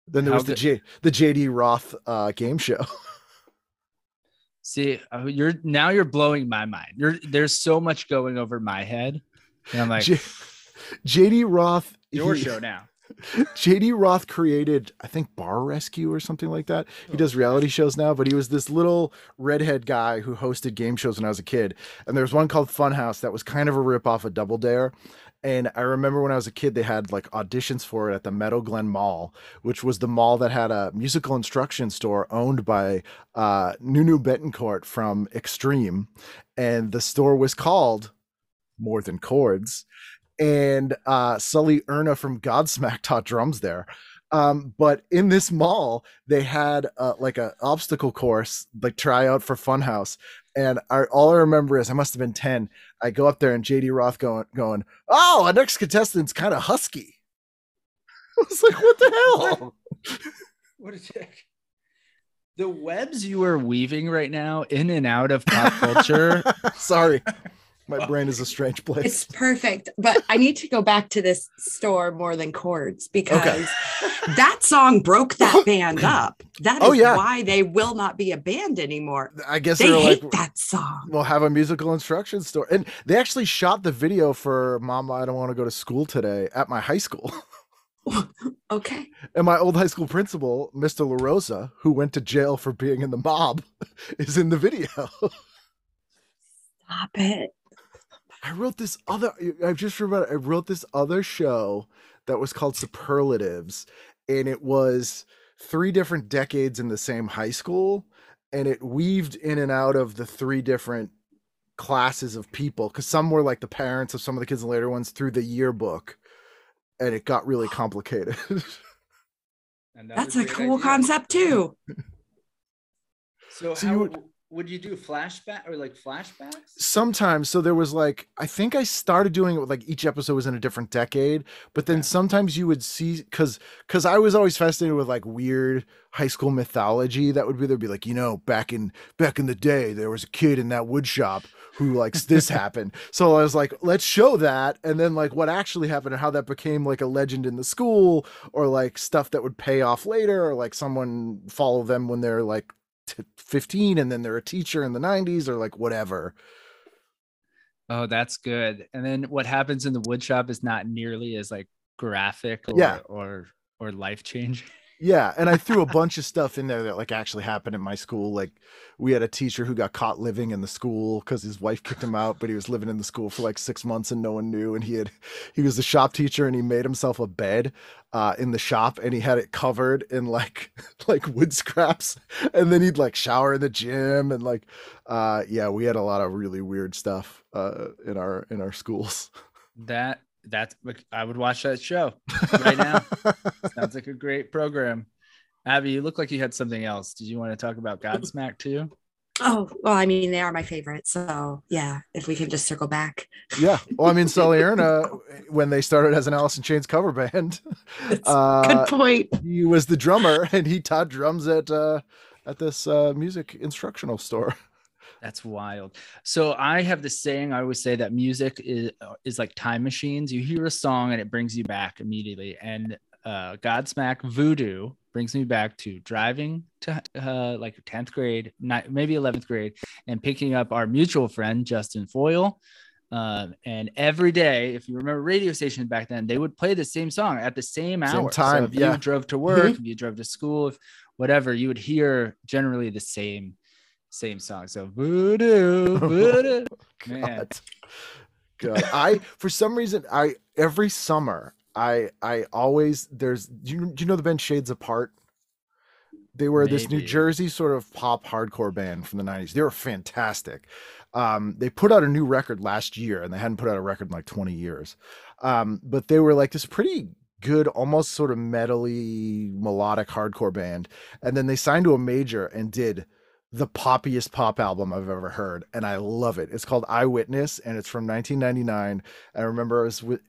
Then there How was the J, the JD Roth uh, game show. (laughs) See, uh, you're now you're blowing my mind. You're there's so much going over my head, and I'm like, J, JD Roth. Your he, show now. JD Roth created, I think, Bar Rescue or something like that. He does reality shows now, but he was this little redhead guy who hosted game shows when I was a kid. And there was one called Funhouse that was kind of a rip off of Double Dare. And I remember when I was a kid, they had like auditions for it at the Meadow Glen Mall, which was the mall that had a musical instruction store owned by uh, Nuno Bettencourt from Extreme. And the store was called More Than Chords and uh, Sully Erna from Godsmack (laughs) taught drums there. Um, but in this mall, they had uh, like a obstacle course, like tryout for Funhouse. And I, all I remember is I must have been 10. I go up there and JD Roth going, going, Oh, our next contestant's kind of husky. (laughs) I was like, What the hell? what a dick. The webs you are weaving right now in and out of pop culture. (laughs) Sorry. My brain is a strange place. It's perfect. But I need to go back to this store more than chords because okay. that song broke that (laughs) band up. That oh, oh, yeah. why they will not be a band anymore. I guess they hate like, that song. We'll have a musical instruction store. And they actually shot the video for Mama, I Don't Want to Go to School Today at my high school. (laughs) okay. And my old high school principal, Mr. LaRosa, who went to jail for being in the mob, (laughs) is in the video. Stop it. I wrote this other. I just remember I wrote this other show that was called Superlatives, and it was three different decades in the same high school, and it weaved in and out of the three different classes of people because some were like the parents of some of the kids in the later ones through the yearbook, and it got really (gasps) complicated. That's a cool idea. concept too. So, so how, you would, would you do flashback or like flashbacks? Sometimes. So there was like I think I started doing it with like each episode was in a different decade, but then yeah. sometimes you would see because because I was always fascinated with like weird high school mythology that would be there'd be like you know back in back in the day there was a kid in that wood shop who likes this (laughs) happened. So I was like, let's show that, and then like what actually happened and how that became like a legend in the school, or like stuff that would pay off later, or like someone follow them when they're like 15 and then they're a teacher in the 90s or like whatever. Oh, that's good. And then what happens in the woodshop is not nearly as like graphic or yeah. or or life changing. Yeah, and I threw a (laughs) bunch of stuff in there that like actually happened in my school. Like we had a teacher who got caught living in the school because his wife kicked him out, but he was living in the school for like six months and no one knew. And he had he was the shop teacher and he made himself a bed uh, in the shop and he had it covered in like (laughs) like wood scraps. And then he'd like shower in the gym and like uh yeah, we had a lot of really weird stuff uh in our in our schools. That that's I would watch that show right now. (laughs) Sounds like a great program. Abby, you look like you had something else. Did you want to talk about Godsmack too? Oh, well, I mean, they are my favorite. So, yeah, if we can just circle back. Yeah. Well, I mean, Sully Erna, when they started as an Alice in Chains cover band, uh, good point. He was the drummer and he taught drums at uh, at this uh, music instructional store. That's wild. So I have this saying I always say that music is is like time machines. You hear a song and it brings you back immediately. And uh, Godsmack Voodoo brings me back to driving to uh, like 10th grade, not, maybe 11th grade, and picking up our mutual friend, Justin Foyle. Um, and every day, if you remember radio stations back then, they would play the same song at the same hour. Same time. So if yeah. you drove to work, mm-hmm. if you drove to school, if whatever, you would hear generally the same same song. So voodoo, (laughs) voodoo. God. Man. God. I for some reason I every summer I I always there's do you, do you know the band Shades Apart? They were Maybe. this New Jersey sort of pop hardcore band from the 90s. They were fantastic. Um, they put out a new record last year and they hadn't put out a record in like 20 years. Um, but they were like this pretty good, almost sort of metally melodic hardcore band. And then they signed to a major and did the poppiest pop album I've ever heard, and I love it. It's called Eyewitness, and it's from 1999. I remember I was with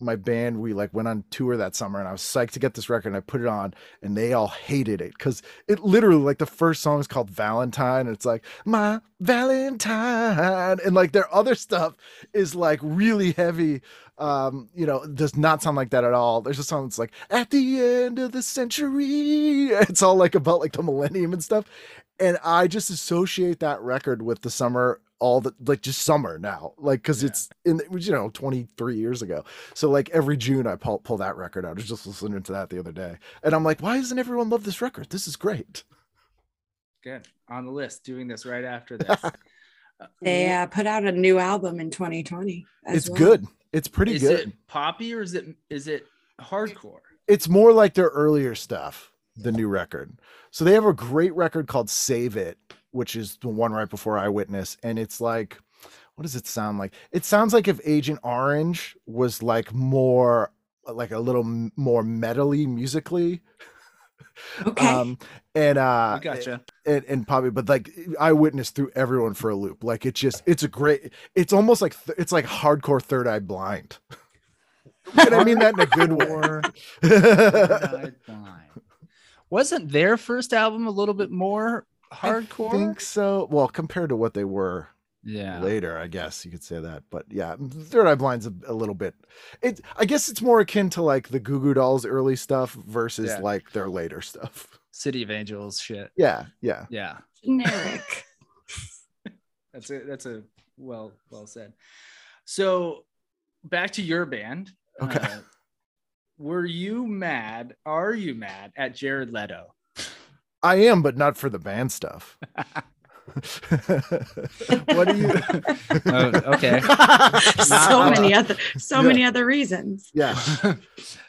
my band we like went on tour that summer and I was psyched to get this record and I put it on and they all hated it because it literally like the first song is called Valentine and it's like my Valentine and like their other stuff is like really heavy um you know does not sound like that at all there's a song that's like at the end of the century (laughs) it's all like about like the millennium and stuff and I just associate that record with the summer all the like just summer now like because yeah. it's in it was you know 23 years ago. So like every june i pull, pull that record out. I was just listening to that the other day. And i'm like why doesn't everyone love this record? This is great. Good. On the list doing this right after (laughs) this. Uh, they uh, put out a new album in 2020 it's well. good. It's pretty is good. it poppy or is it is it hardcore? It's more like their earlier stuff the new record so they have a great record called save it which is the one right before Eyewitness, and it's like, what does it sound like? It sounds like if Agent Orange was like more, like a little more metally musically. Okay. Um, and uh, gotcha. And, and probably, but like Eyewitness threw everyone for a loop. Like it just, it's a great. It's almost like th- it's like hardcore Third Eye Blind. (laughs) and I mean that in a good way. (laughs) Wasn't their first album a little bit more hardcore? I think so. Well, compared to what they were yeah. later i guess you could say that. But yeah third eye blind's a, a, little bit it i guess it's more akin to like the goo goo dolls early stuff versus yeah. like their later stuff. City of angels shit. Yeah yeah. Yeah. Generic. (laughs) That's a that's a well well said. So back to your band. Okay. Uh, were you mad are you mad at jared leto I am, but not for the band stuff. (laughs) what do you? (laughs) oh, okay. (laughs) so uh, many other, so yeah. many other reasons. Yeah.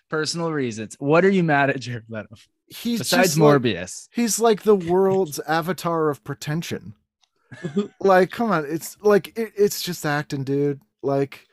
Personal reasons. What are you mad at Jared Leto? He's besides Morbius. Like, he's like the world's avatar of pretension. like, come on, it's like it, it's just acting, dude. Like,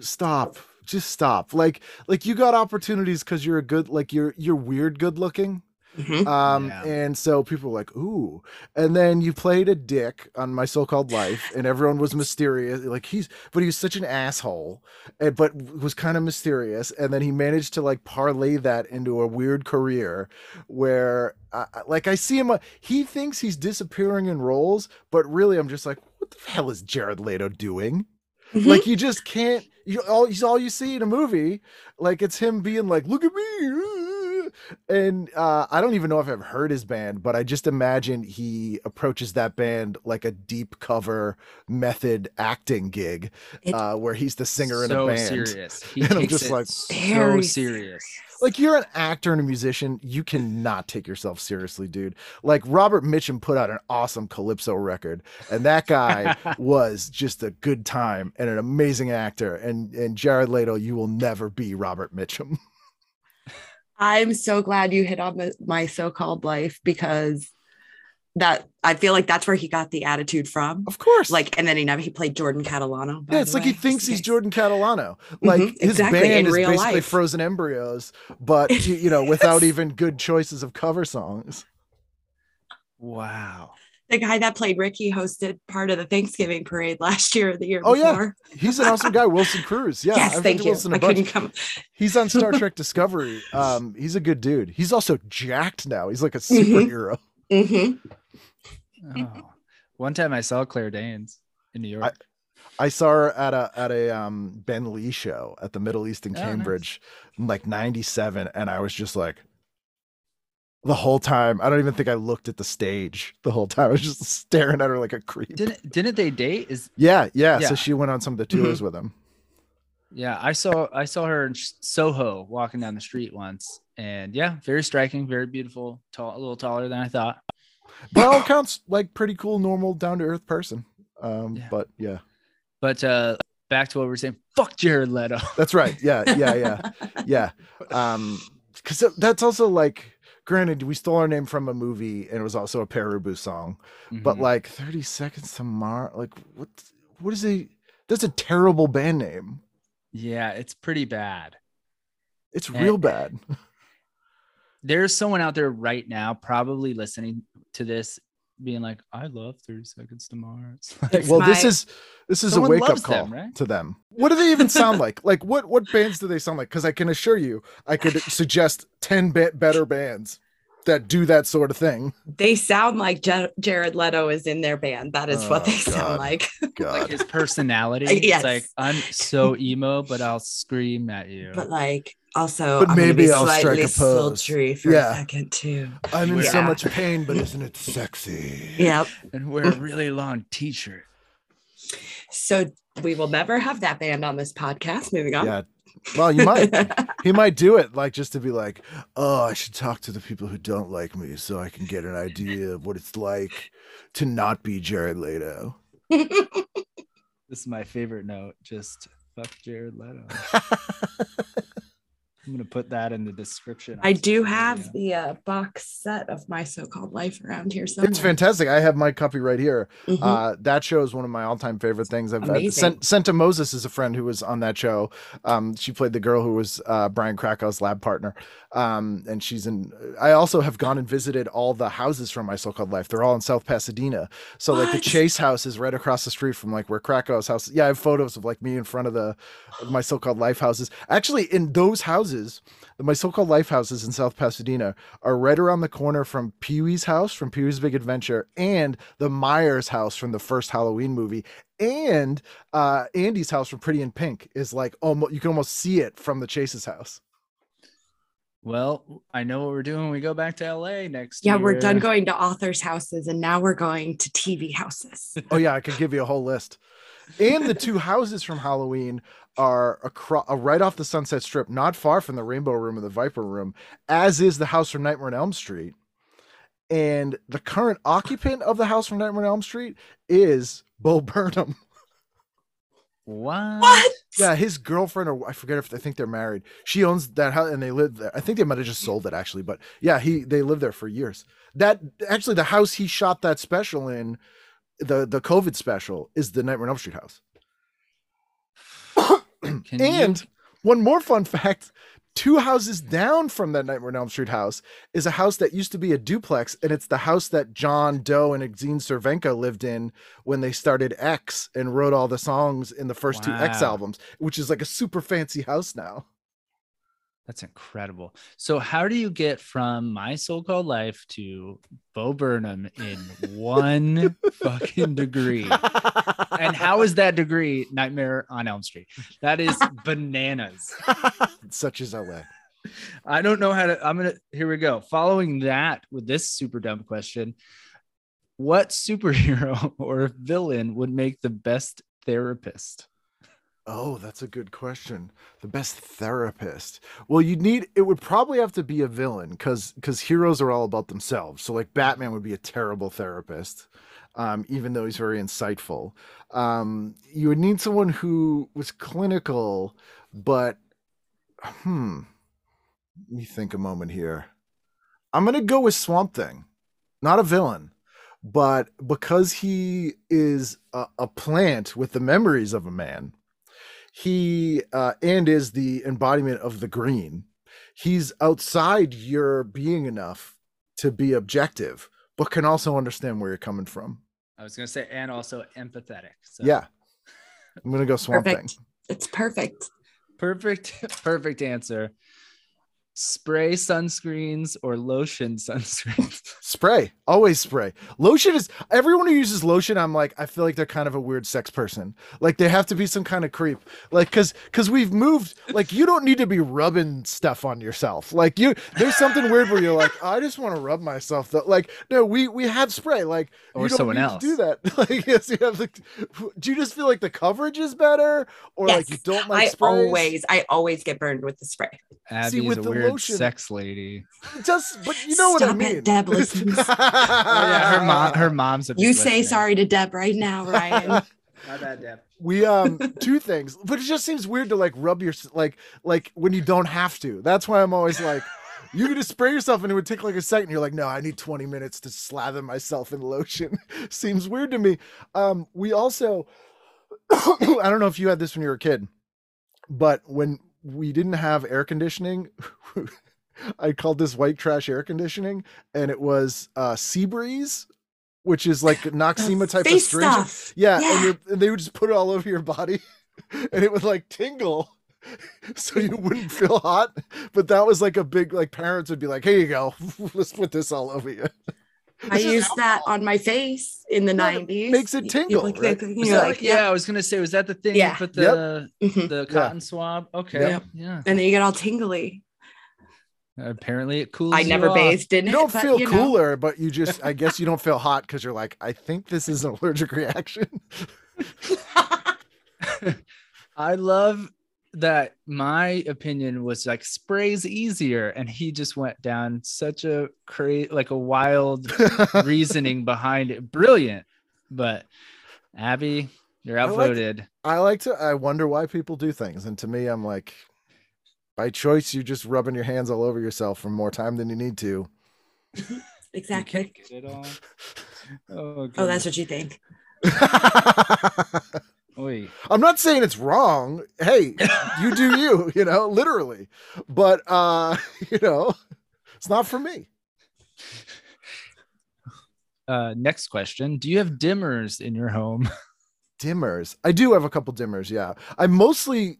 stop. Just stop. Like, like you got opportunities because you're a good, like you're you're weird, good looking Mm-hmm. Um, yeah. and so people were like, ooh. And then you played a dick on my so-called life, and everyone was mysterious. Like he's but he was such an asshole, and, but was kind of mysterious. And then he managed to like parlay that into a weird career where uh, like I see him, uh, he thinks he's disappearing in roles, but really I'm just like, what the hell is Jared Leto doing? Mm-hmm. Like you just can't. You all he's all you see in a movie. Like it's him being like, "Look at me," and uh, I don't even know if I've heard his band, but I just imagine he approaches that band like a deep cover method acting gig, uh, where he's the singer so in a band. Serious. (laughs) He and I'm just like so serious. Like you're an actor and a musician, you cannot take yourself seriously, dude. Like Robert Mitchum put out an awesome calypso record, and that guy (laughs) was just a good time and an amazing actor. And and Jared Leto, you will never be Robert Mitchum. (laughs) I'm so glad you hit on the, my so-called life because that I feel like that's where he got the attitude from. Of course. Like, and then he never he played Jordan Catalano. Yeah, it's like way. he thinks he's Jordan Catalano. Mm-hmm, like mm-hmm, his exactly, band is basically life. frozen embryos, but you know, (laughs) without even good choices of cover songs. Wow. The guy that played Ricky hosted part of the Thanksgiving parade last year or the year oh, before. yeah. He's an awesome guy, Wilson Cruz. Yeah. Yes, I've thank you. I couldn't come. He's on Star Trek (laughs) Discovery. Um, he's a good dude. He's also jacked now. He's like a mm-hmm. superhero. Mm-hmm. Oh. One time I saw Claire Danes in New York. I, I, saw her at a at a um, Ben Lee show at the Middle East in oh, Cambridge nice. in like 97 and I was just like the whole time. I don't even think I looked at the stage the whole time. I was just staring at her like a creep. Didn't didn't they date? Is yeah, yeah. yeah. So she went on some of the tours mm-hmm. with him. Yeah, I saw I saw her in Soho walking down the street once, and yeah, very striking, very beautiful, tall, a little taller than I thought. By all (coughs) accounts, like pretty cool, normal, down to earth person. Um, yeah. but yeah. But uh, back to what we are saying. Fuck Jared Leto. That's right. Yeah, yeah, yeah, (laughs) yeah. Um, because that's also like granted, we stole our name from a movie and it was also a Pere Ubu song, mm-hmm. but like 30 Seconds to Mars, like what, what is a, that's a terrible band name. Yeah, it's pretty bad. It's and real bad. (laughs) There's someone out there right now probably listening to this being like, I love 30 Seconds to Mars. (laughs) Like, well, my... this is this is a wake up call them, right? to them. What do they even sound like? (laughs) Like what what bands do they sound like? Because I can assure you, I could (laughs) suggest 10 bit better bands that do that sort of thing. They sound like Jared Leto is in their band. That is oh, what they oh, God. sound like. God. like his personality. yes. It's like I'm so emo, but I'll scream at you. But like also, but I'm maybe I'll strike a pose. sultry for yeah. a second too. I'm in yeah. so much pain, but (laughs) isn't it sexy? Yep. And wear a really long t-shirt. So we will never have that band on this podcast. Moving on. Yeah, well, you might. (laughs) he might do it like just to be like, oh, I should talk to the people who don't like me so I can get an idea of what it's like to not be Jared Leto. (laughs) this is my favorite note. Just fuck Jared Leto. I'm gonna put that in the description. I do have the uh, box set of my so-called life around here somewhere. It's fantastic. I have my copy right here. Mm-hmm. Uh, that show is one of my all-time favorite things. I've Amazing. sent, Senta Moses is a friend who was on that show. Um, she played the girl who was uh, Brian Krakow's lab partner. Um, and she's in. I also have gone and visited all the houses from my so-called life. They're all in South Pasadena. So what? like the Chase house is right across the street from like where Krakow's house. Yeah, I have photos of like me in front of the of my so-called life houses. Actually, in those houses, my so-called life houses in South Pasadena are right around the corner from Pee Wee's house from Pee Wee's Big Adventure and the Myers house from the first Halloween movie and uh, Andy's house from Pretty in Pink is like almost you can almost see it from the Chase's house. Well, I know what we're doing when we go back to LA next yeah, year. we're done going to authors' houses and now we're going to TV houses. (laughs) oh yeah, I could give you a whole list. And the two houses from Halloween are across, uh, right off the Sunset Strip, not far from the Rainbow Room and the Viper Room, as is the house from Nightmare on Elm Street. And the current occupant of the house from Nightmare on Elm Street is Bo Burnham. (laughs) What? What? Yeah, his girlfriend, or I forget if I think they're married. She owns that house, and they live there. I think they might have just sold it actually, but yeah, he they lived there for years. That actually, the house he shot that special in, the the COVID special, is the Nightmare on Elm Street house. (coughs) (clears throat) and you... one more fun fact: two houses down from that Nightmare on Elm Street house is a house that used to be a duplex, and it's the house that John Doe and Exene Cervenka lived in when they started X and wrote all the songs in the first wow. two X albums, which is like a super fancy house now. That's incredible. So, how do you get from my so-called life to Bo Burnham in one (laughs) fucking degree? And how is that degree Nightmare on Elm Street? That is bananas. (laughs) Such as LA. I don't know how to. I'm gonna. Here we go. Following that with this super dumb question, what superhero (laughs) or villain would make the best therapist? Oh, that's a good question. The best therapist. Well, you'd need it would probably have to be a villain because because heroes are all about themselves. So like Batman would be a terrible therapist, um, even though he's very insightful. Um, you would need someone who was clinical, but hmm. Let me think a moment here. I'm gonna go with Swamp Thing, not a villain, but because he is a, a plant with the memories of a man, he uh, and is the embodiment of the green. He's outside your being enough to be objective, but can also understand where you're coming from. I was gonna say, and also empathetic. So. Yeah, I'm gonna go swamp perfect. thing. It's perfect. Perfect, (laughs) perfect answer spray sunscreens or lotion sunscreens? (laughs) spray, always spray. Lotion is everyone who uses lotion. I'm like, I feel like they're kind of a weird sex person. Like they have to be some kind of creep. Like because because we've moved. Like you don't need to be rubbing stuff on yourself. Like you, there's something weird where you're like, I just want to rub myself. Though. Like no, we we have spray. Like or someone else do that. (laughs) Like yes, you have. The, do you just feel like the coverage is better, or yes. like you don't like? I sprays? always I always get burned with the spray. Abby See, with a the weird lotion, sex lady. Just, but you know Stop what I mean. It, Deb listens. (laughs) oh, yeah, her mom. Her mom's. A you say listener. sorry to Deb right now, Ryan. (laughs) My bad, Deb. We um two things, but it just seems weird to like rub your like like when you don't have to. That's why I'm always like. You could just spray yourself and it would take like a second. You're like, no, I need 20 minutes to slather myself in lotion. (laughs) Seems weird to me. Um, we also, (coughs) I don't know if you had this when you were a kid, but when we didn't have air conditioning. (laughs) I called this white trash air conditioning, and it was uh, sea breeze, which is like (laughs) Noxzema type of stuff. Yeah, yeah. And, and, they would just put it all over your body, (laughs) and it would like tingle, so you wouldn't feel hot. But that was like a big like parents would be like, "Here you go, let's put this all over you." I used that on my face in the nineties. Makes it tingle. You, right? you like, yeah. yeah. I was gonna say, was that the thing? Yeah. Put the yep. Mm-hmm. the cotton yeah. swab. Okay. Yep. Yeah. And then you get all tingly. Apparently, it cools. I never bathed in it. You don't but, feel you know. cooler, but you just, I guess, you don't (laughs) feel hot because you're like, I think this is an allergic reaction. (laughs) (laughs) I love that my opinion was like sprays easier and he just went down such a crazy like a wild (laughs) reasoning behind it. Brilliant. But abby you're outvoted I like, I like to i wonder why people do things and to me i'm like by choice you're just rubbing your hands all over yourself for more time than you need to. (laughs) Exactly. oh, oh that's what you think (laughs) Oy. I'm not saying it's wrong. Hey, you do (laughs) you, you know, literally. But uh, (laughs) you know, it's not for me. Uh, next question. Do you have dimmers in your home? (laughs) Dimmers. I do have a couple dimmers, yeah. I mostly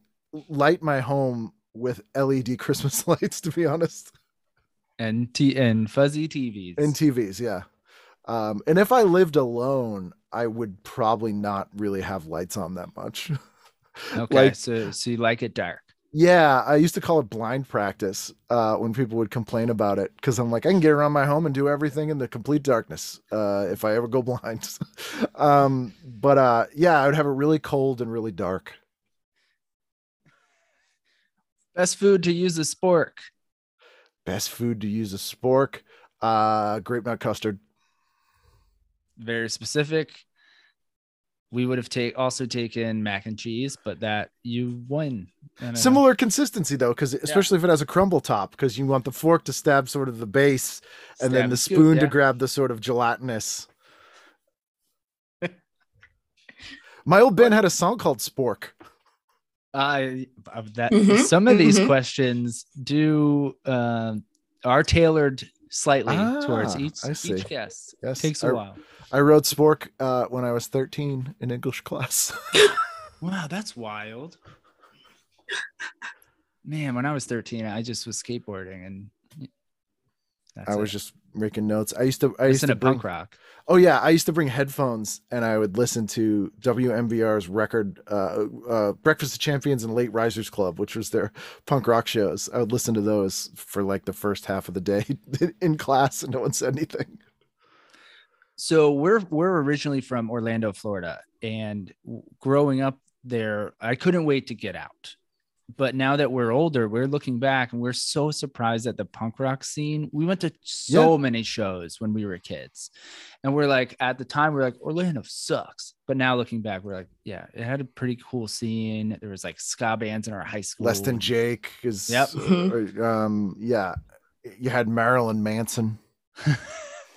light my home with LED Christmas lights, to be honest. And t and fuzzy TVs. And TVs, yeah. Um, and if I lived alone, I would probably not really have lights on that much. (laughs) okay, like, so so you like it dark. Yeah, I used to call it blind practice uh, when people would complain about it because I'm like, I can get around my home and do everything in the complete darkness uh, if I ever go (laughs) blind. (laughs) um, but uh, yeah, I would have it really cold and really dark. Best food to use a spork. Best food to use a spork. Uh, grape nut custard very specific. We would have take also taken mac and cheese, but that you win. Similar consistency though, because especially yeah. if it has a crumble top, because you want the fork to stab sort of the base, stab and then the spoon yeah. to grab the sort of gelatinous. My old band had a song called Spork. I uh, that mm-hmm. some of these mm-hmm. questions do uh, are tailored slightly ah, towards each each guest. Yes, takes a I, while. I wrote Spork uh, when I was 13 in English class. (laughs) wow, that's wild. Man, when I was 13, I just was skateboarding and I was it. just making notes. I used to I used to bring, punk rock. Oh yeah, I used to bring headphones and I would listen to WMBR's record uh, uh, Breakfast of Champions and Late Risers Club, which was their punk rock shows. I would listen to those for like the first half of the day (laughs) in class and no one said anything. So we're we're originally from Orlando, Florida, and growing up there, I couldn't wait to get out. But now that we're older, we're looking back and we're so surprised at the punk rock scene. We went to so yeah. many shows when we were kids. And we're like, at the time, we're like, Orlando sucks. But now looking back, we're like, yeah, it had a pretty cool scene. There was like ska bands in our high school. Less than Jake is, yep. Uh, um, yeah. You had Marilyn Manson. (laughs)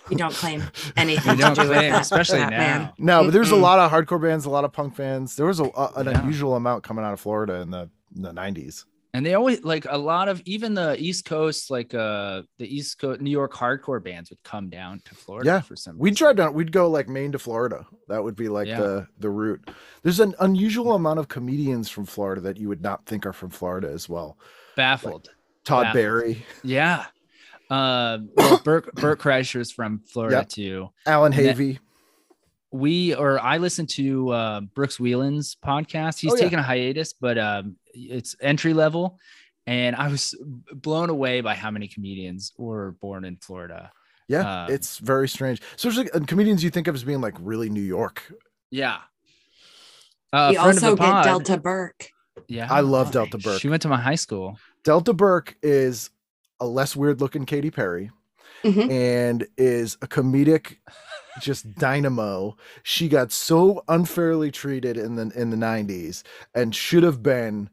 You don't claim (laughs) anything. You don't claim, that, especially now. Man. No, but there's a lot of hardcore bands, a lot of punk bands. There was a, a an yeah. unusual amount coming out of Florida in the in the 90s and they always like a lot of even the east coast like uh the east coast new york hardcore bands would come down to florida yeah for some we'd drive down we'd go like maine to florida that would be like yeah. the the route there's an unusual amount of comedians from florida that you would not think are from florida as well baffled like todd baffled. barry yeah uh well (coughs) bert bert kreischer's from florida yep. too alan havey we or I listen to uh, Brooks Wheelan's podcast. He's oh, yeah. taking a hiatus, but um, it's entry level, and I was blown away by how many comedians were born in Florida. Yeah, um, it's very strange. So there's like comedians you think of as being like really New York. Yeah. Uh, we also get pod, Delta Burke. Yeah, I love Delta Burke. She went to my high school. Delta Burke is a less weird looking Katy Perry, mm-hmm. and is a comedic just (laughs) dynamo. She got so unfairly treated in the in the 90s and should have been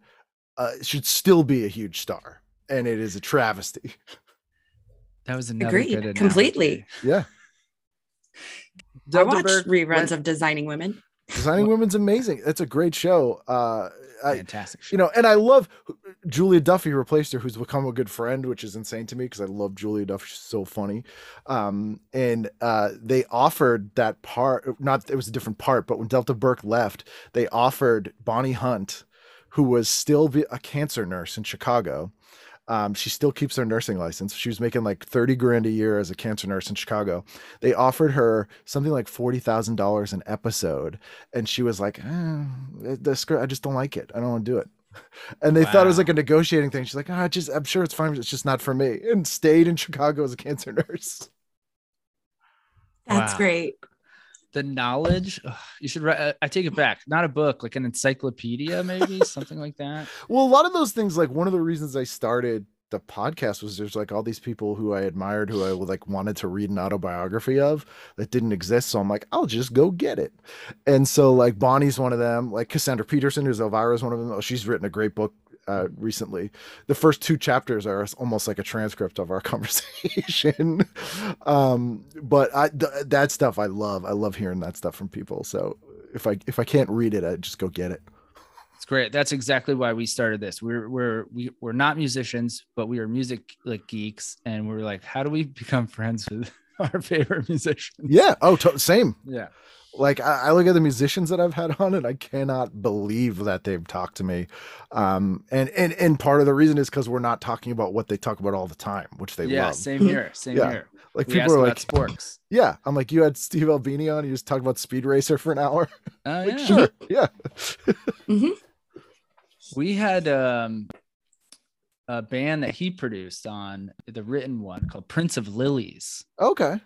uh, should still be a huge star. And it is a travesty. That was another Agreed. completely. Yeah. I watched reruns went, of Designing Women. Designing Women's amazing. It's a great show. Uh, Fantastic. I, you know, and I love Julia Duffy replaced her, who's become a good friend, which is insane to me because I love Julia Duffy. She's so funny. Um, and uh, they offered that part, not it was a different part, but when Delta Burke left, they offered Bonnie Hunt, who was still a cancer nurse in Chicago. Um, she still keeps her nursing license. She was making like 30 grand a year as a cancer nurse in Chicago. They offered her something like $40,000 an episode. And she was like, eh, the script, I just don't like it. I don't want to do it. (laughs) And they wow. thought it was like a negotiating thing. She's like, ah, oh, just, I'm sure it's fine. It's just not for me. And stayed in Chicago as a cancer (laughs) nurse. That's wow. great the knowledge ugh, you should write uh, i take it back not a book like an encyclopedia maybe (laughs) something like that? Well a lot of those things like one of the reasons i started the podcast was there's like all these people who i admired who i like wanted to read an autobiography of that didn't exist so i'm like i'll just go get it. And so like bonnie's one of them like cassandra peterson who's elvira's one of them oh, she's written a great book uh, recently. The first two chapters are almost like a transcript of our (laughs) conversation. um, but I, th- that stuff I love. I love hearing that stuff from people. So if I if I can't read it, I just go get it. It's great. That's exactly why we started this. We're we're we, we're not musicians, but we are music like geeks, and we're like, how do we become friends with (laughs) our favorite musicians? Yeah. Oh, to- same. Yeah like I, I, look at the musicians that I've had (laughs) on and I cannot believe that they've talked to me. Um, and and and part of the reason is because we're not talking about what they talk about all the time, which they yeah, love. same here, (laughs) same yeah. here. Like we people are like sports. (laughs) Yeah, I'm like you had Steve Albini on. You just talked about Speed Racer for an hour. Oh uh, like, yeah, sure, yeah. mm-hmm. We had um, a band that he produced on the written one called Prince of Lilies. Okay.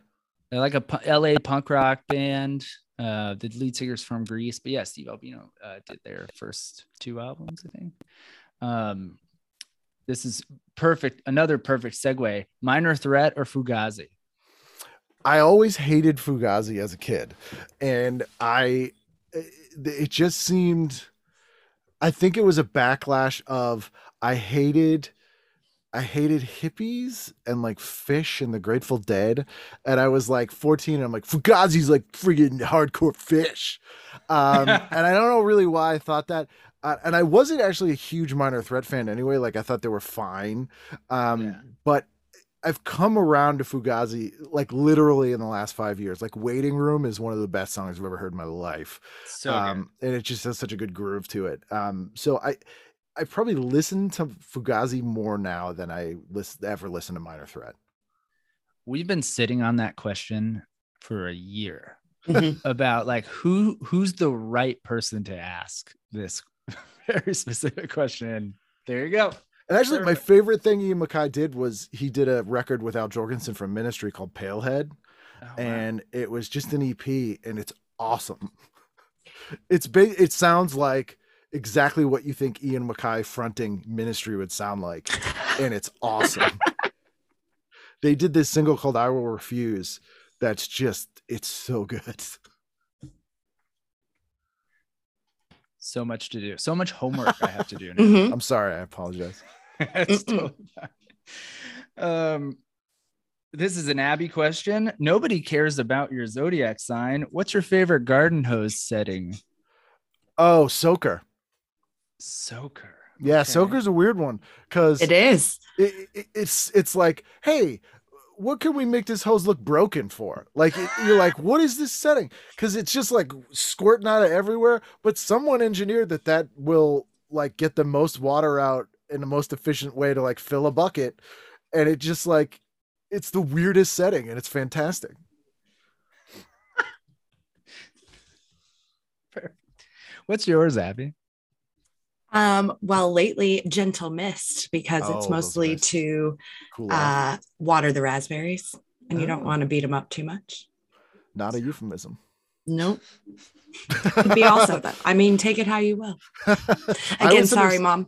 They're like a LA punk rock band. Uh, the lead singers from Greece, but yeah, Steve Albini uh, did their first two albums, I think. Um, this is perfect. Another perfect segue. Minor Threat or Fugazi? I always hated Fugazi as a kid, and I it just seemed. I think it was a backlash of I hated I hated hippies and like Phish and the Grateful Dead. And I was like 14 and I'm like, Fugazi's like friggin' hardcore Phish. Um, (laughs) and I don't know really why I thought that. Uh, and I wasn't actually a huge Minor Threat fan anyway. Like I thought they were fine. Um, yeah. But I've come around to Fugazi like literally in the last five years. Like Waiting Room is one of the best songs I've ever heard in my life. So um, and it just has such a good groove to it. Um, so I I probably listen to Fugazi more now than I listen, ever listen to Minor Threat. We've been sitting on that question for a year mm-hmm. (laughs) about like who who's the right person to ask this (laughs) very specific question. There you go. And actually, my favorite thing Ian MacKaye did was he did a record with Al Jourgensen from Ministry called Pailhead, oh, wow. and it was just an EP, and it's awesome. (laughs) It's big. It sounds like exactly what you think Ian MacKaye fronting Ministry would sound like, and it's awesome. (laughs) they did this single called "I Will Refuse." That's just it's so good. So much to do. So much homework I have to do. (laughs) mm-hmm. I'm sorry. I apologize. (laughs) totally um, This is an Abby question. Nobody cares about your zodiac sign. What's your favorite garden hose setting? Oh, soaker. Soaker. Yeah, okay. soaker's a weird one because it is. It, it, it's it's like, hey, what can we make this hose look broken for? Like you're like, what is this setting? Because it's just like squirting out of everywhere. But someone engineered that that will like get the most water out in the most efficient way to like fill a bucket, and it just like it's the weirdest setting and it's fantastic. (laughs) What's yours, Abby? Um, well, lately, gentle mist because oh, it's mostly to cool uh, water the raspberries, and oh. you don't oh. want to beat them up too much. Not a euphemism. Nope. Could be also (laughs) that. I mean, take it how you will. (laughs) Again, sorry, mom.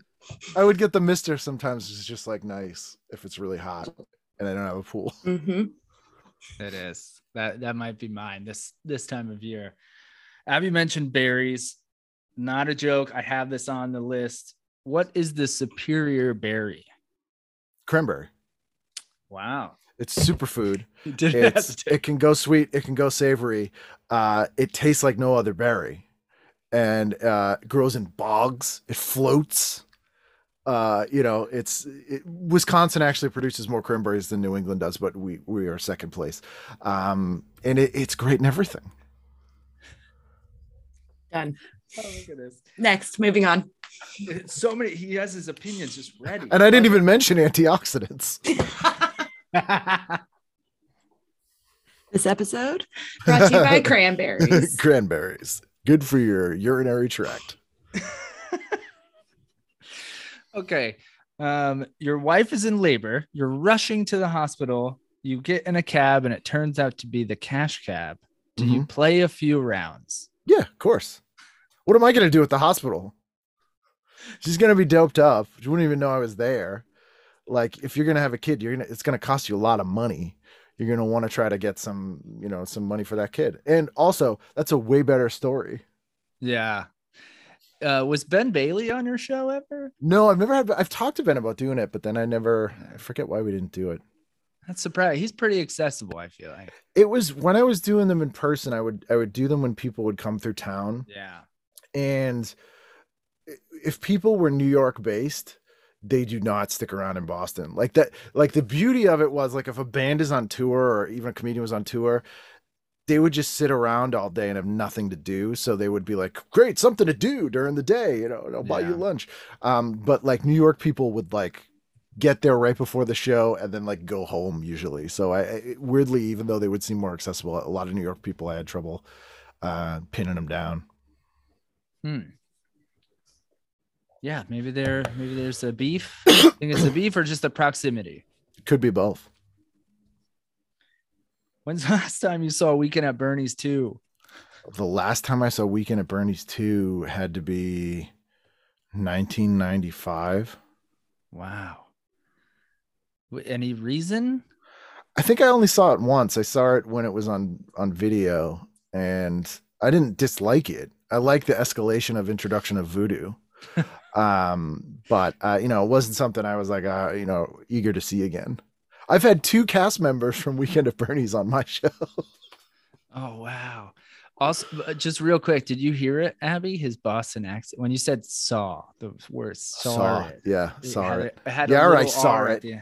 I would get the mister sometimes. It's just like nice if it's really hot and I don't have a pool. Mm-hmm. It is that that might be mine this this time of year. Abby mentioned berries. Not a joke. I have this on the list. What is the superior berry? Cranberry. Wow. It's superfood. (laughs) it can go sweet. It can go savory. Uh, it tastes like no other berry, and uh, grows in bogs. It floats. Uh, you know, it's it, Wisconsin actually produces more cranberries than New England does, but we we are second place, um, and it, it's great in everything. Done. (laughs) Oh my goodness. Next, moving on. So many. He has his opinions just ready. And I didn't even mention antioxidants. (laughs) this episode brought to you by (laughs) cranberries. cranberries, good for your urinary tract. okay. Um, your wife is in labor. You're rushing to the hospital. You get in a cab, and it turns out to be the cash cab. Do mm-hmm. you play a few rounds? Yeah, of course. What am I going to do at the hospital? She's going to be doped up. She wouldn't even know I was there. Like, if you're going to have a kid, you're gonna it's going to cost you a lot of money. You're going to want to try to get some, you know, some money for that kid. And also, that's a way better story. Yeah. Uh, was Ben Bailey on your show ever? No, I've never had. I've talked to Ben about doing it, but then I never. I forget why we didn't do it. That's surprising. He's pretty accessible. I feel like it was when I was doing them in person. I would I would do them when people would come through town. Yeah, and if people were New York based, they do not stick around in Boston. Like that, like the beauty of it was like if a band is on tour or even a comedian was on tour, they would just sit around all day and have nothing to do. So they would be like, great, something to do during the day, you know, I'll buy yeah. you lunch. Um, but like New York people would like get there right before the show and then like go home usually. So I, I weirdly, even though they would seem more accessible, a lot of New York people, I had trouble uh, pinning them down. Hmm. Yeah, maybe there maybe there's a beef. (coughs) I think it's a beef or just a proximity. Could be both. When's the (laughs) last time you saw Weekend at Bernie's 2? The last time I saw Weekend at Bernie's 2 had to be 1995. Wow. Any reason? I think I only saw it once. I saw it when it was on on video and I didn't dislike it. I like the escalation of introduction of voodoo. (laughs) um, but uh, you know, it wasn't something I was like, uh, you know, eager to see again. I've had two cast members from Weekend of Bernie's on my (laughs) show. oh wow! Also, uh, just real quick, did you hear it, Abby? His Boston accent when you said "saw" the word "saw." saw it. Yeah, saw it. it. it had yeah, right. Saw it. (laughs)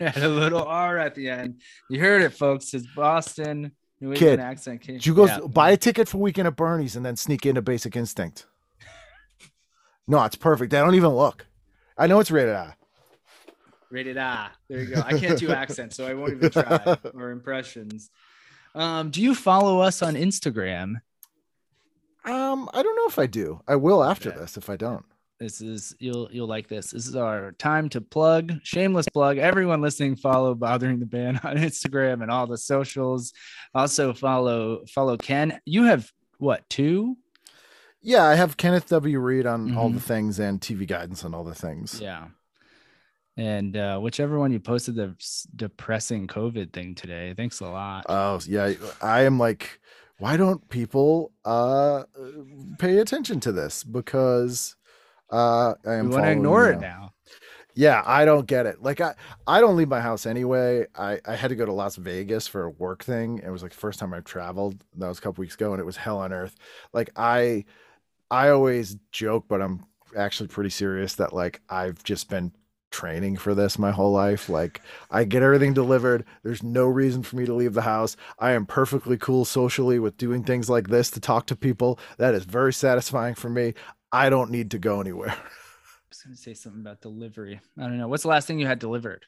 It had a little R at the end. You heard it, folks. His Boston New Kid, accent. Did you go yeah. buy a ticket for Weekend at Bernie's and then sneak into Basic Instinct? (laughs) no, it's perfect. I don't even look. I know it's rated R. Rated R. There you go. I can't do (laughs) accents, so I won't even try or impressions. Um, do you follow us on Instagram? Um, I don't know if I do. I will after yeah. this if I don't. This is you'll you'll like this. This is our time to plug, shameless plug. Everyone listening, follow Bothering the Band (laughs) on Instagram and all the socials. Also follow follow Ken. You have what two? Yeah, I have Kenneth W. Reid on mm-hmm. all the things and TV guidance on all the things. Yeah. And uh, whichever one you posted the depressing COVID thing today. Thanks a lot. Oh yeah, I am like, why don't people uh pay attention to this? Because uh, I am. want to ignore it now. Yeah, I don't get it. Like I, I don't leave my house anyway. I, I had to go to Las Vegas for a work thing. It was like the first time I've traveled. That was a couple weeks ago, and it was hell on earth. Like I, I always joke, but I'm actually pretty serious that like I've just been training for this my whole life. Like I get everything delivered. There's no reason for me to leave the house. I am perfectly cool socially with doing things like this to talk to people. That is very satisfying for me. I don't need to go anywhere. (laughs) I was going to say something about delivery. I don't know. What's the last thing you had delivered?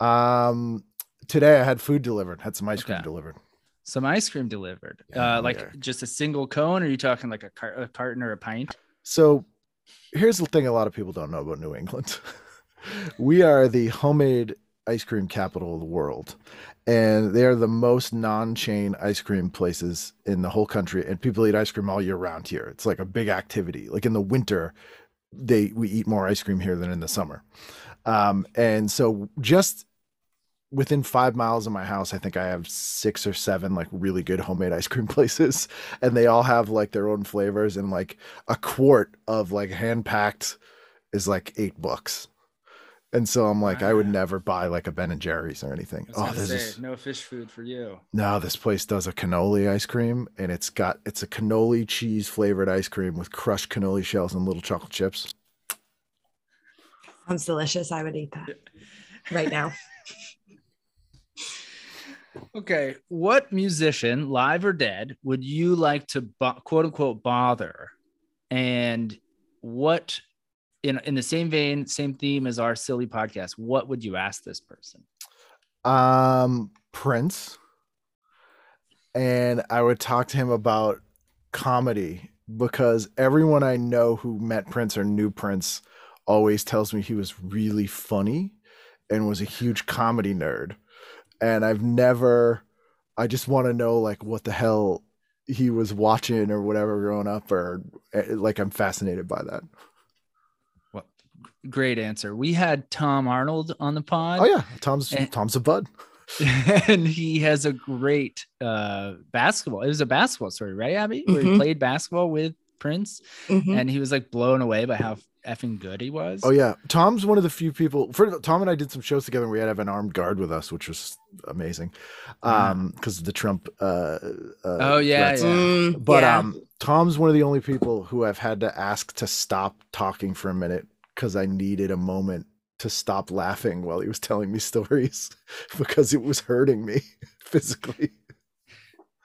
Um, today I had food delivered. Had some ice cream delivered. Some ice cream delivered. Yeah, uh, like yeah. just a single cone, or are you talking like a, car- a carton or a pint? So, here's the thing: a lot of people don't know about New England. (laughs) we are the homemade ice cream capital of the world. And they are the most non-chain ice cream places in the whole country. And people eat ice cream all year round here. It's like a big activity. Like in the winter they we eat more ice cream here than in the summer. Um, and so just within five miles of my house i think i have six or seven like really good homemade ice cream (laughs) places. And they all have like their own flavors. And like a quart of like hand packed is like eight bucks and so I'm like, I would never buy like a Ben and Jerry's or anything. Oh, this is no Phish Food for you. No, this place does a cannoli ice cream, and it's got it's a cannoli cheese flavored ice cream with crushed cannoli shells and little chocolate chips. Sounds delicious. I would eat that right now. (laughs) okay, what musician, live or dead, would you like to bo- quote unquote bother? And what in in the same vein, same theme as our silly podcast, what would you ask this person? Um, Prince. And I would talk to him about comedy because everyone I know who met Prince or knew Prince always tells me he was really funny and was a huge comedy nerd. And I've never I just want to know like what the hell he was watching or whatever growing up or eh, like I'm fascinated by that great answer. We had Tom Arnold on the pod. Oh yeah, Tom's and, Tom's a bud. (laughs) and he has a great uh basketball. It was a basketball story, right, Abby? Where mm-hmm. he played basketball with Prince, mm-hmm. and he was like blown away by how effing good he was. Oh yeah, Tom's one of the few people. For Tom and I did some shows together. we had to have an armed guard with us, which was amazing, um, because of the Trump. Uh, uh, oh yeah, yeah. Mm, but yeah. um, Tom's one of the only people who I've had to ask to stop talking for a minute because I needed a moment to stop laughing while he was telling me (laughs) stories (laughs) because it was hurting me (laughs) physically.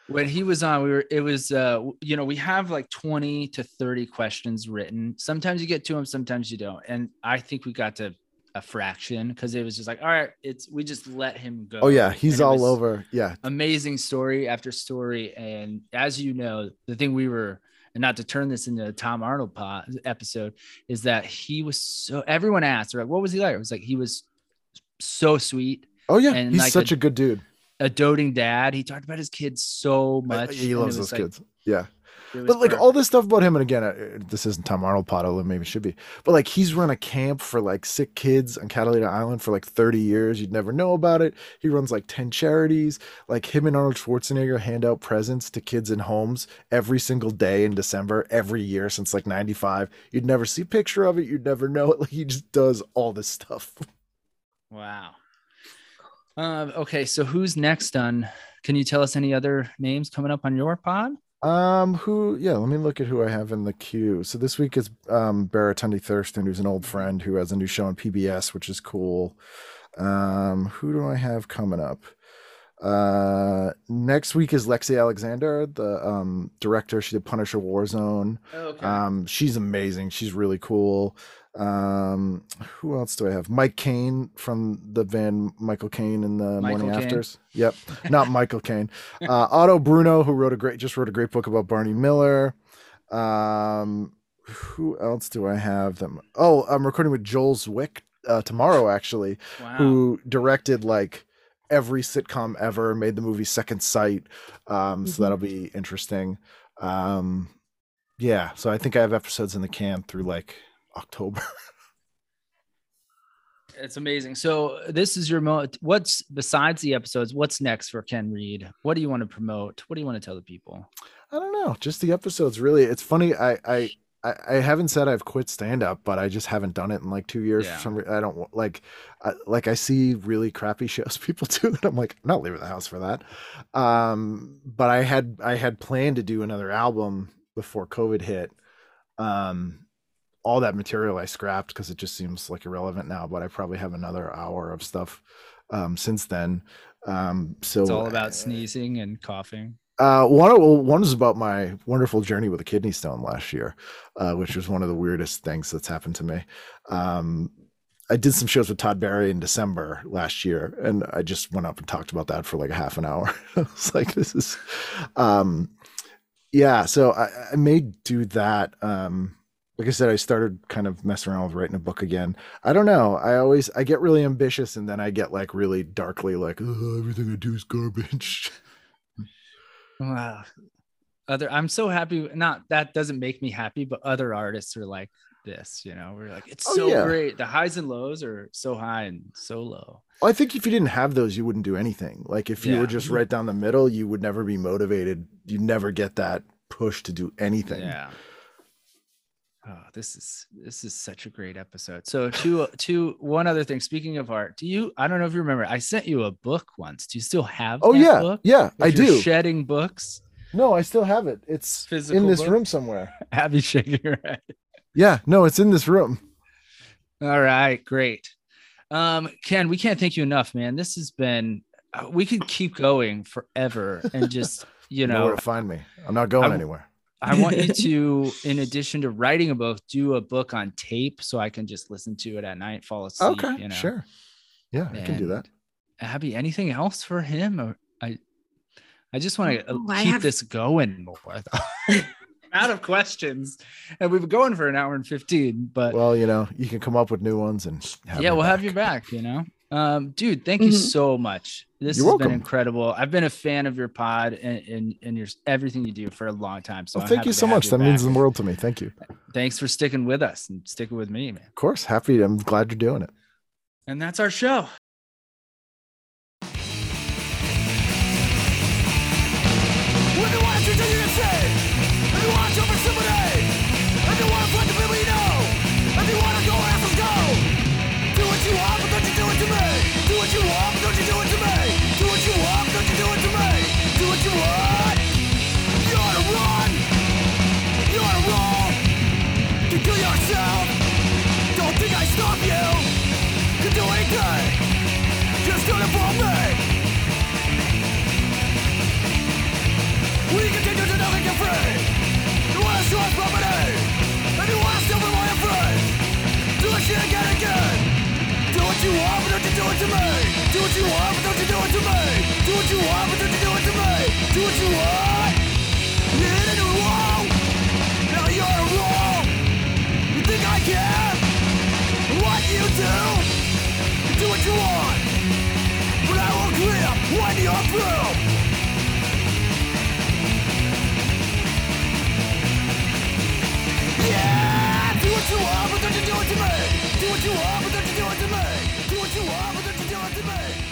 When he was on, we were, it was, uh, you know, we have like 20 to 30 questions written. Sometimes you get to them, sometimes you don't. And I think we got to a fraction because it was just like, all right, it's, we just let him go. Oh, yeah. He's all over. Yeah. Amazing story after story. And as you know, the thing we were, and not to turn this into a Tom Arnold pod, episode, is that he was so everyone asked, like, what was he like? It was like he was so sweet. Oh yeah, and he's like such a, a, good dude. A doting dad. He talked about his kids so much. He loves his like, kids. Yeah but like all this stuff about him, and again, uh, this isn't Tom Arnold pot, although maybe it should be. But like he's run a camp for like sick kids on Catalina Island for like 30 years. You'd never know about it. He runs like 10 charities. Like him and Arnold Schwarzenegger hand out presents to kids in homes every single day in December, every year since like 95. You'd never see a picture of it. You'd never know it. (laughs) Like he just does all this stuff. Wow. Um, okay, so who's next on? Can you tell us any other names coming up on your pod? Um, who? Yeah, let me look at who I have in the queue. So this week is um Baratunde Thurston, who's an old friend who has a new show on PBS, which is cool. Um, who do I have coming up? Uh, next week is Lexi Alexander, the um director. She did Punisher Warzone. Oh, okay. Um, she's amazing. She's really cool. Um, who else do I have? Mike Cain from the band Michael Caine and the Michael Morning Caine. Afters. Yep, (laughs) not Michael Caine. Uh, Otto Bruno, who wrote a great, just wrote a great book about Barney Miller. Um, who else do I have? Them. Oh, I'm recording with Joel Zwick uh, tomorrow, actually, wow. who directed like every sitcom ever, made the movie Second Sight. Um, mm-hmm. so that'll be interesting. Um, yeah, so I think I have episodes in the can through like October. (laughs) it's amazing. So this is your mo. What's besides the episodes? What's next for Ken Reid? What do you want to promote? What do you want to tell the people? I don't know. Just the episodes. Really, it's funny. I I I, I haven't said I've quit stand up, but I just haven't done it in like two years. Yeah. For some reason, I don't like, I, like I see really crappy (laughs) shows people do, and I'm like, I'm not leaving the house for that. Um, but I had I had planned to do another album before COVID hit. Um, all that material I scrapped because it just seems like irrelevant now. But I probably have another hour of stuff um, since then. Um, so it's all about uh, sneezing and coughing. Uh, one one was about my wonderful journey with a kidney stone last year, uh, which was one of the weirdest things that's happened to me. Um, I did some shows with Todd Barry in December last year, and I just went up and talked about that for like a half an hour. (laughs) I was like, "This is, um, yeah." So I, I may do that. Um, like I said, I started kind of messing around with writing a book again. I don't know. I always I get really ambitious, and then I get like really darkly like, oh, everything I do is garbage. (laughs) Wow. Other, I'm so happy. Not that doesn't make me happy, but other artists are like this. You know, we're like, it's oh, so yeah. great. The highs and lows are so high and so low. I think if you didn't have those, you wouldn't do anything. Like if you yeah. were just right down the middle, you would never be motivated. You'd never get that push to do anything. Yeah. Oh, this is this is such a great episode. So to to one other thing. Speaking of art, do you? I don't know if you remember. I sent you a book once. Do you still have? Oh yeah, book? yeah, I do. Shedding books. No, I still have it. It's Physical in this book? room somewhere. Abby shaking her head. Yeah, no, it's in this room. All right, great. Um, Ken, we can't thank you enough, man. This has been. Uh, we could keep going forever and just you know, know where to find me. I'm not going I'm, anywhere. I want you (laughs) to, in addition to writing a book, do a book on tape so I can just listen to it at night, fall asleep. Okay, you know? sure. Yeah, and I can do that. Abby, anything else for him? Or I, I just want to uh, oh, keep have... this going more. (laughs) (laughs) out of questions, and we've been going for an hour and fifteen. But well, you know, you can come up with new ones, and yeah, we'll back. have you back. You know, um, dude, thank mm-hmm. you so much. This You're has welcome. been incredible. I've been a fan of your pod and, and, and your everything you do for a long time. So well, thank you so much. You that back. means the world to me. Thank you. Thanks for sticking with us and sticking with me, man. Of course. Happy. I'm glad you're doing it. And that's our show. To me? Do what you want, but don't you do it to me? Do what you want, but don't you do it to me? Do what you want. You hit a new wall. Now you're a wrong. You think I care? What you do? Do what you want. But I will grip when you're through. Yeah, do what you want, but don't you do it to me? Do what you want, but don't you do it to me? Do what you want, but to me?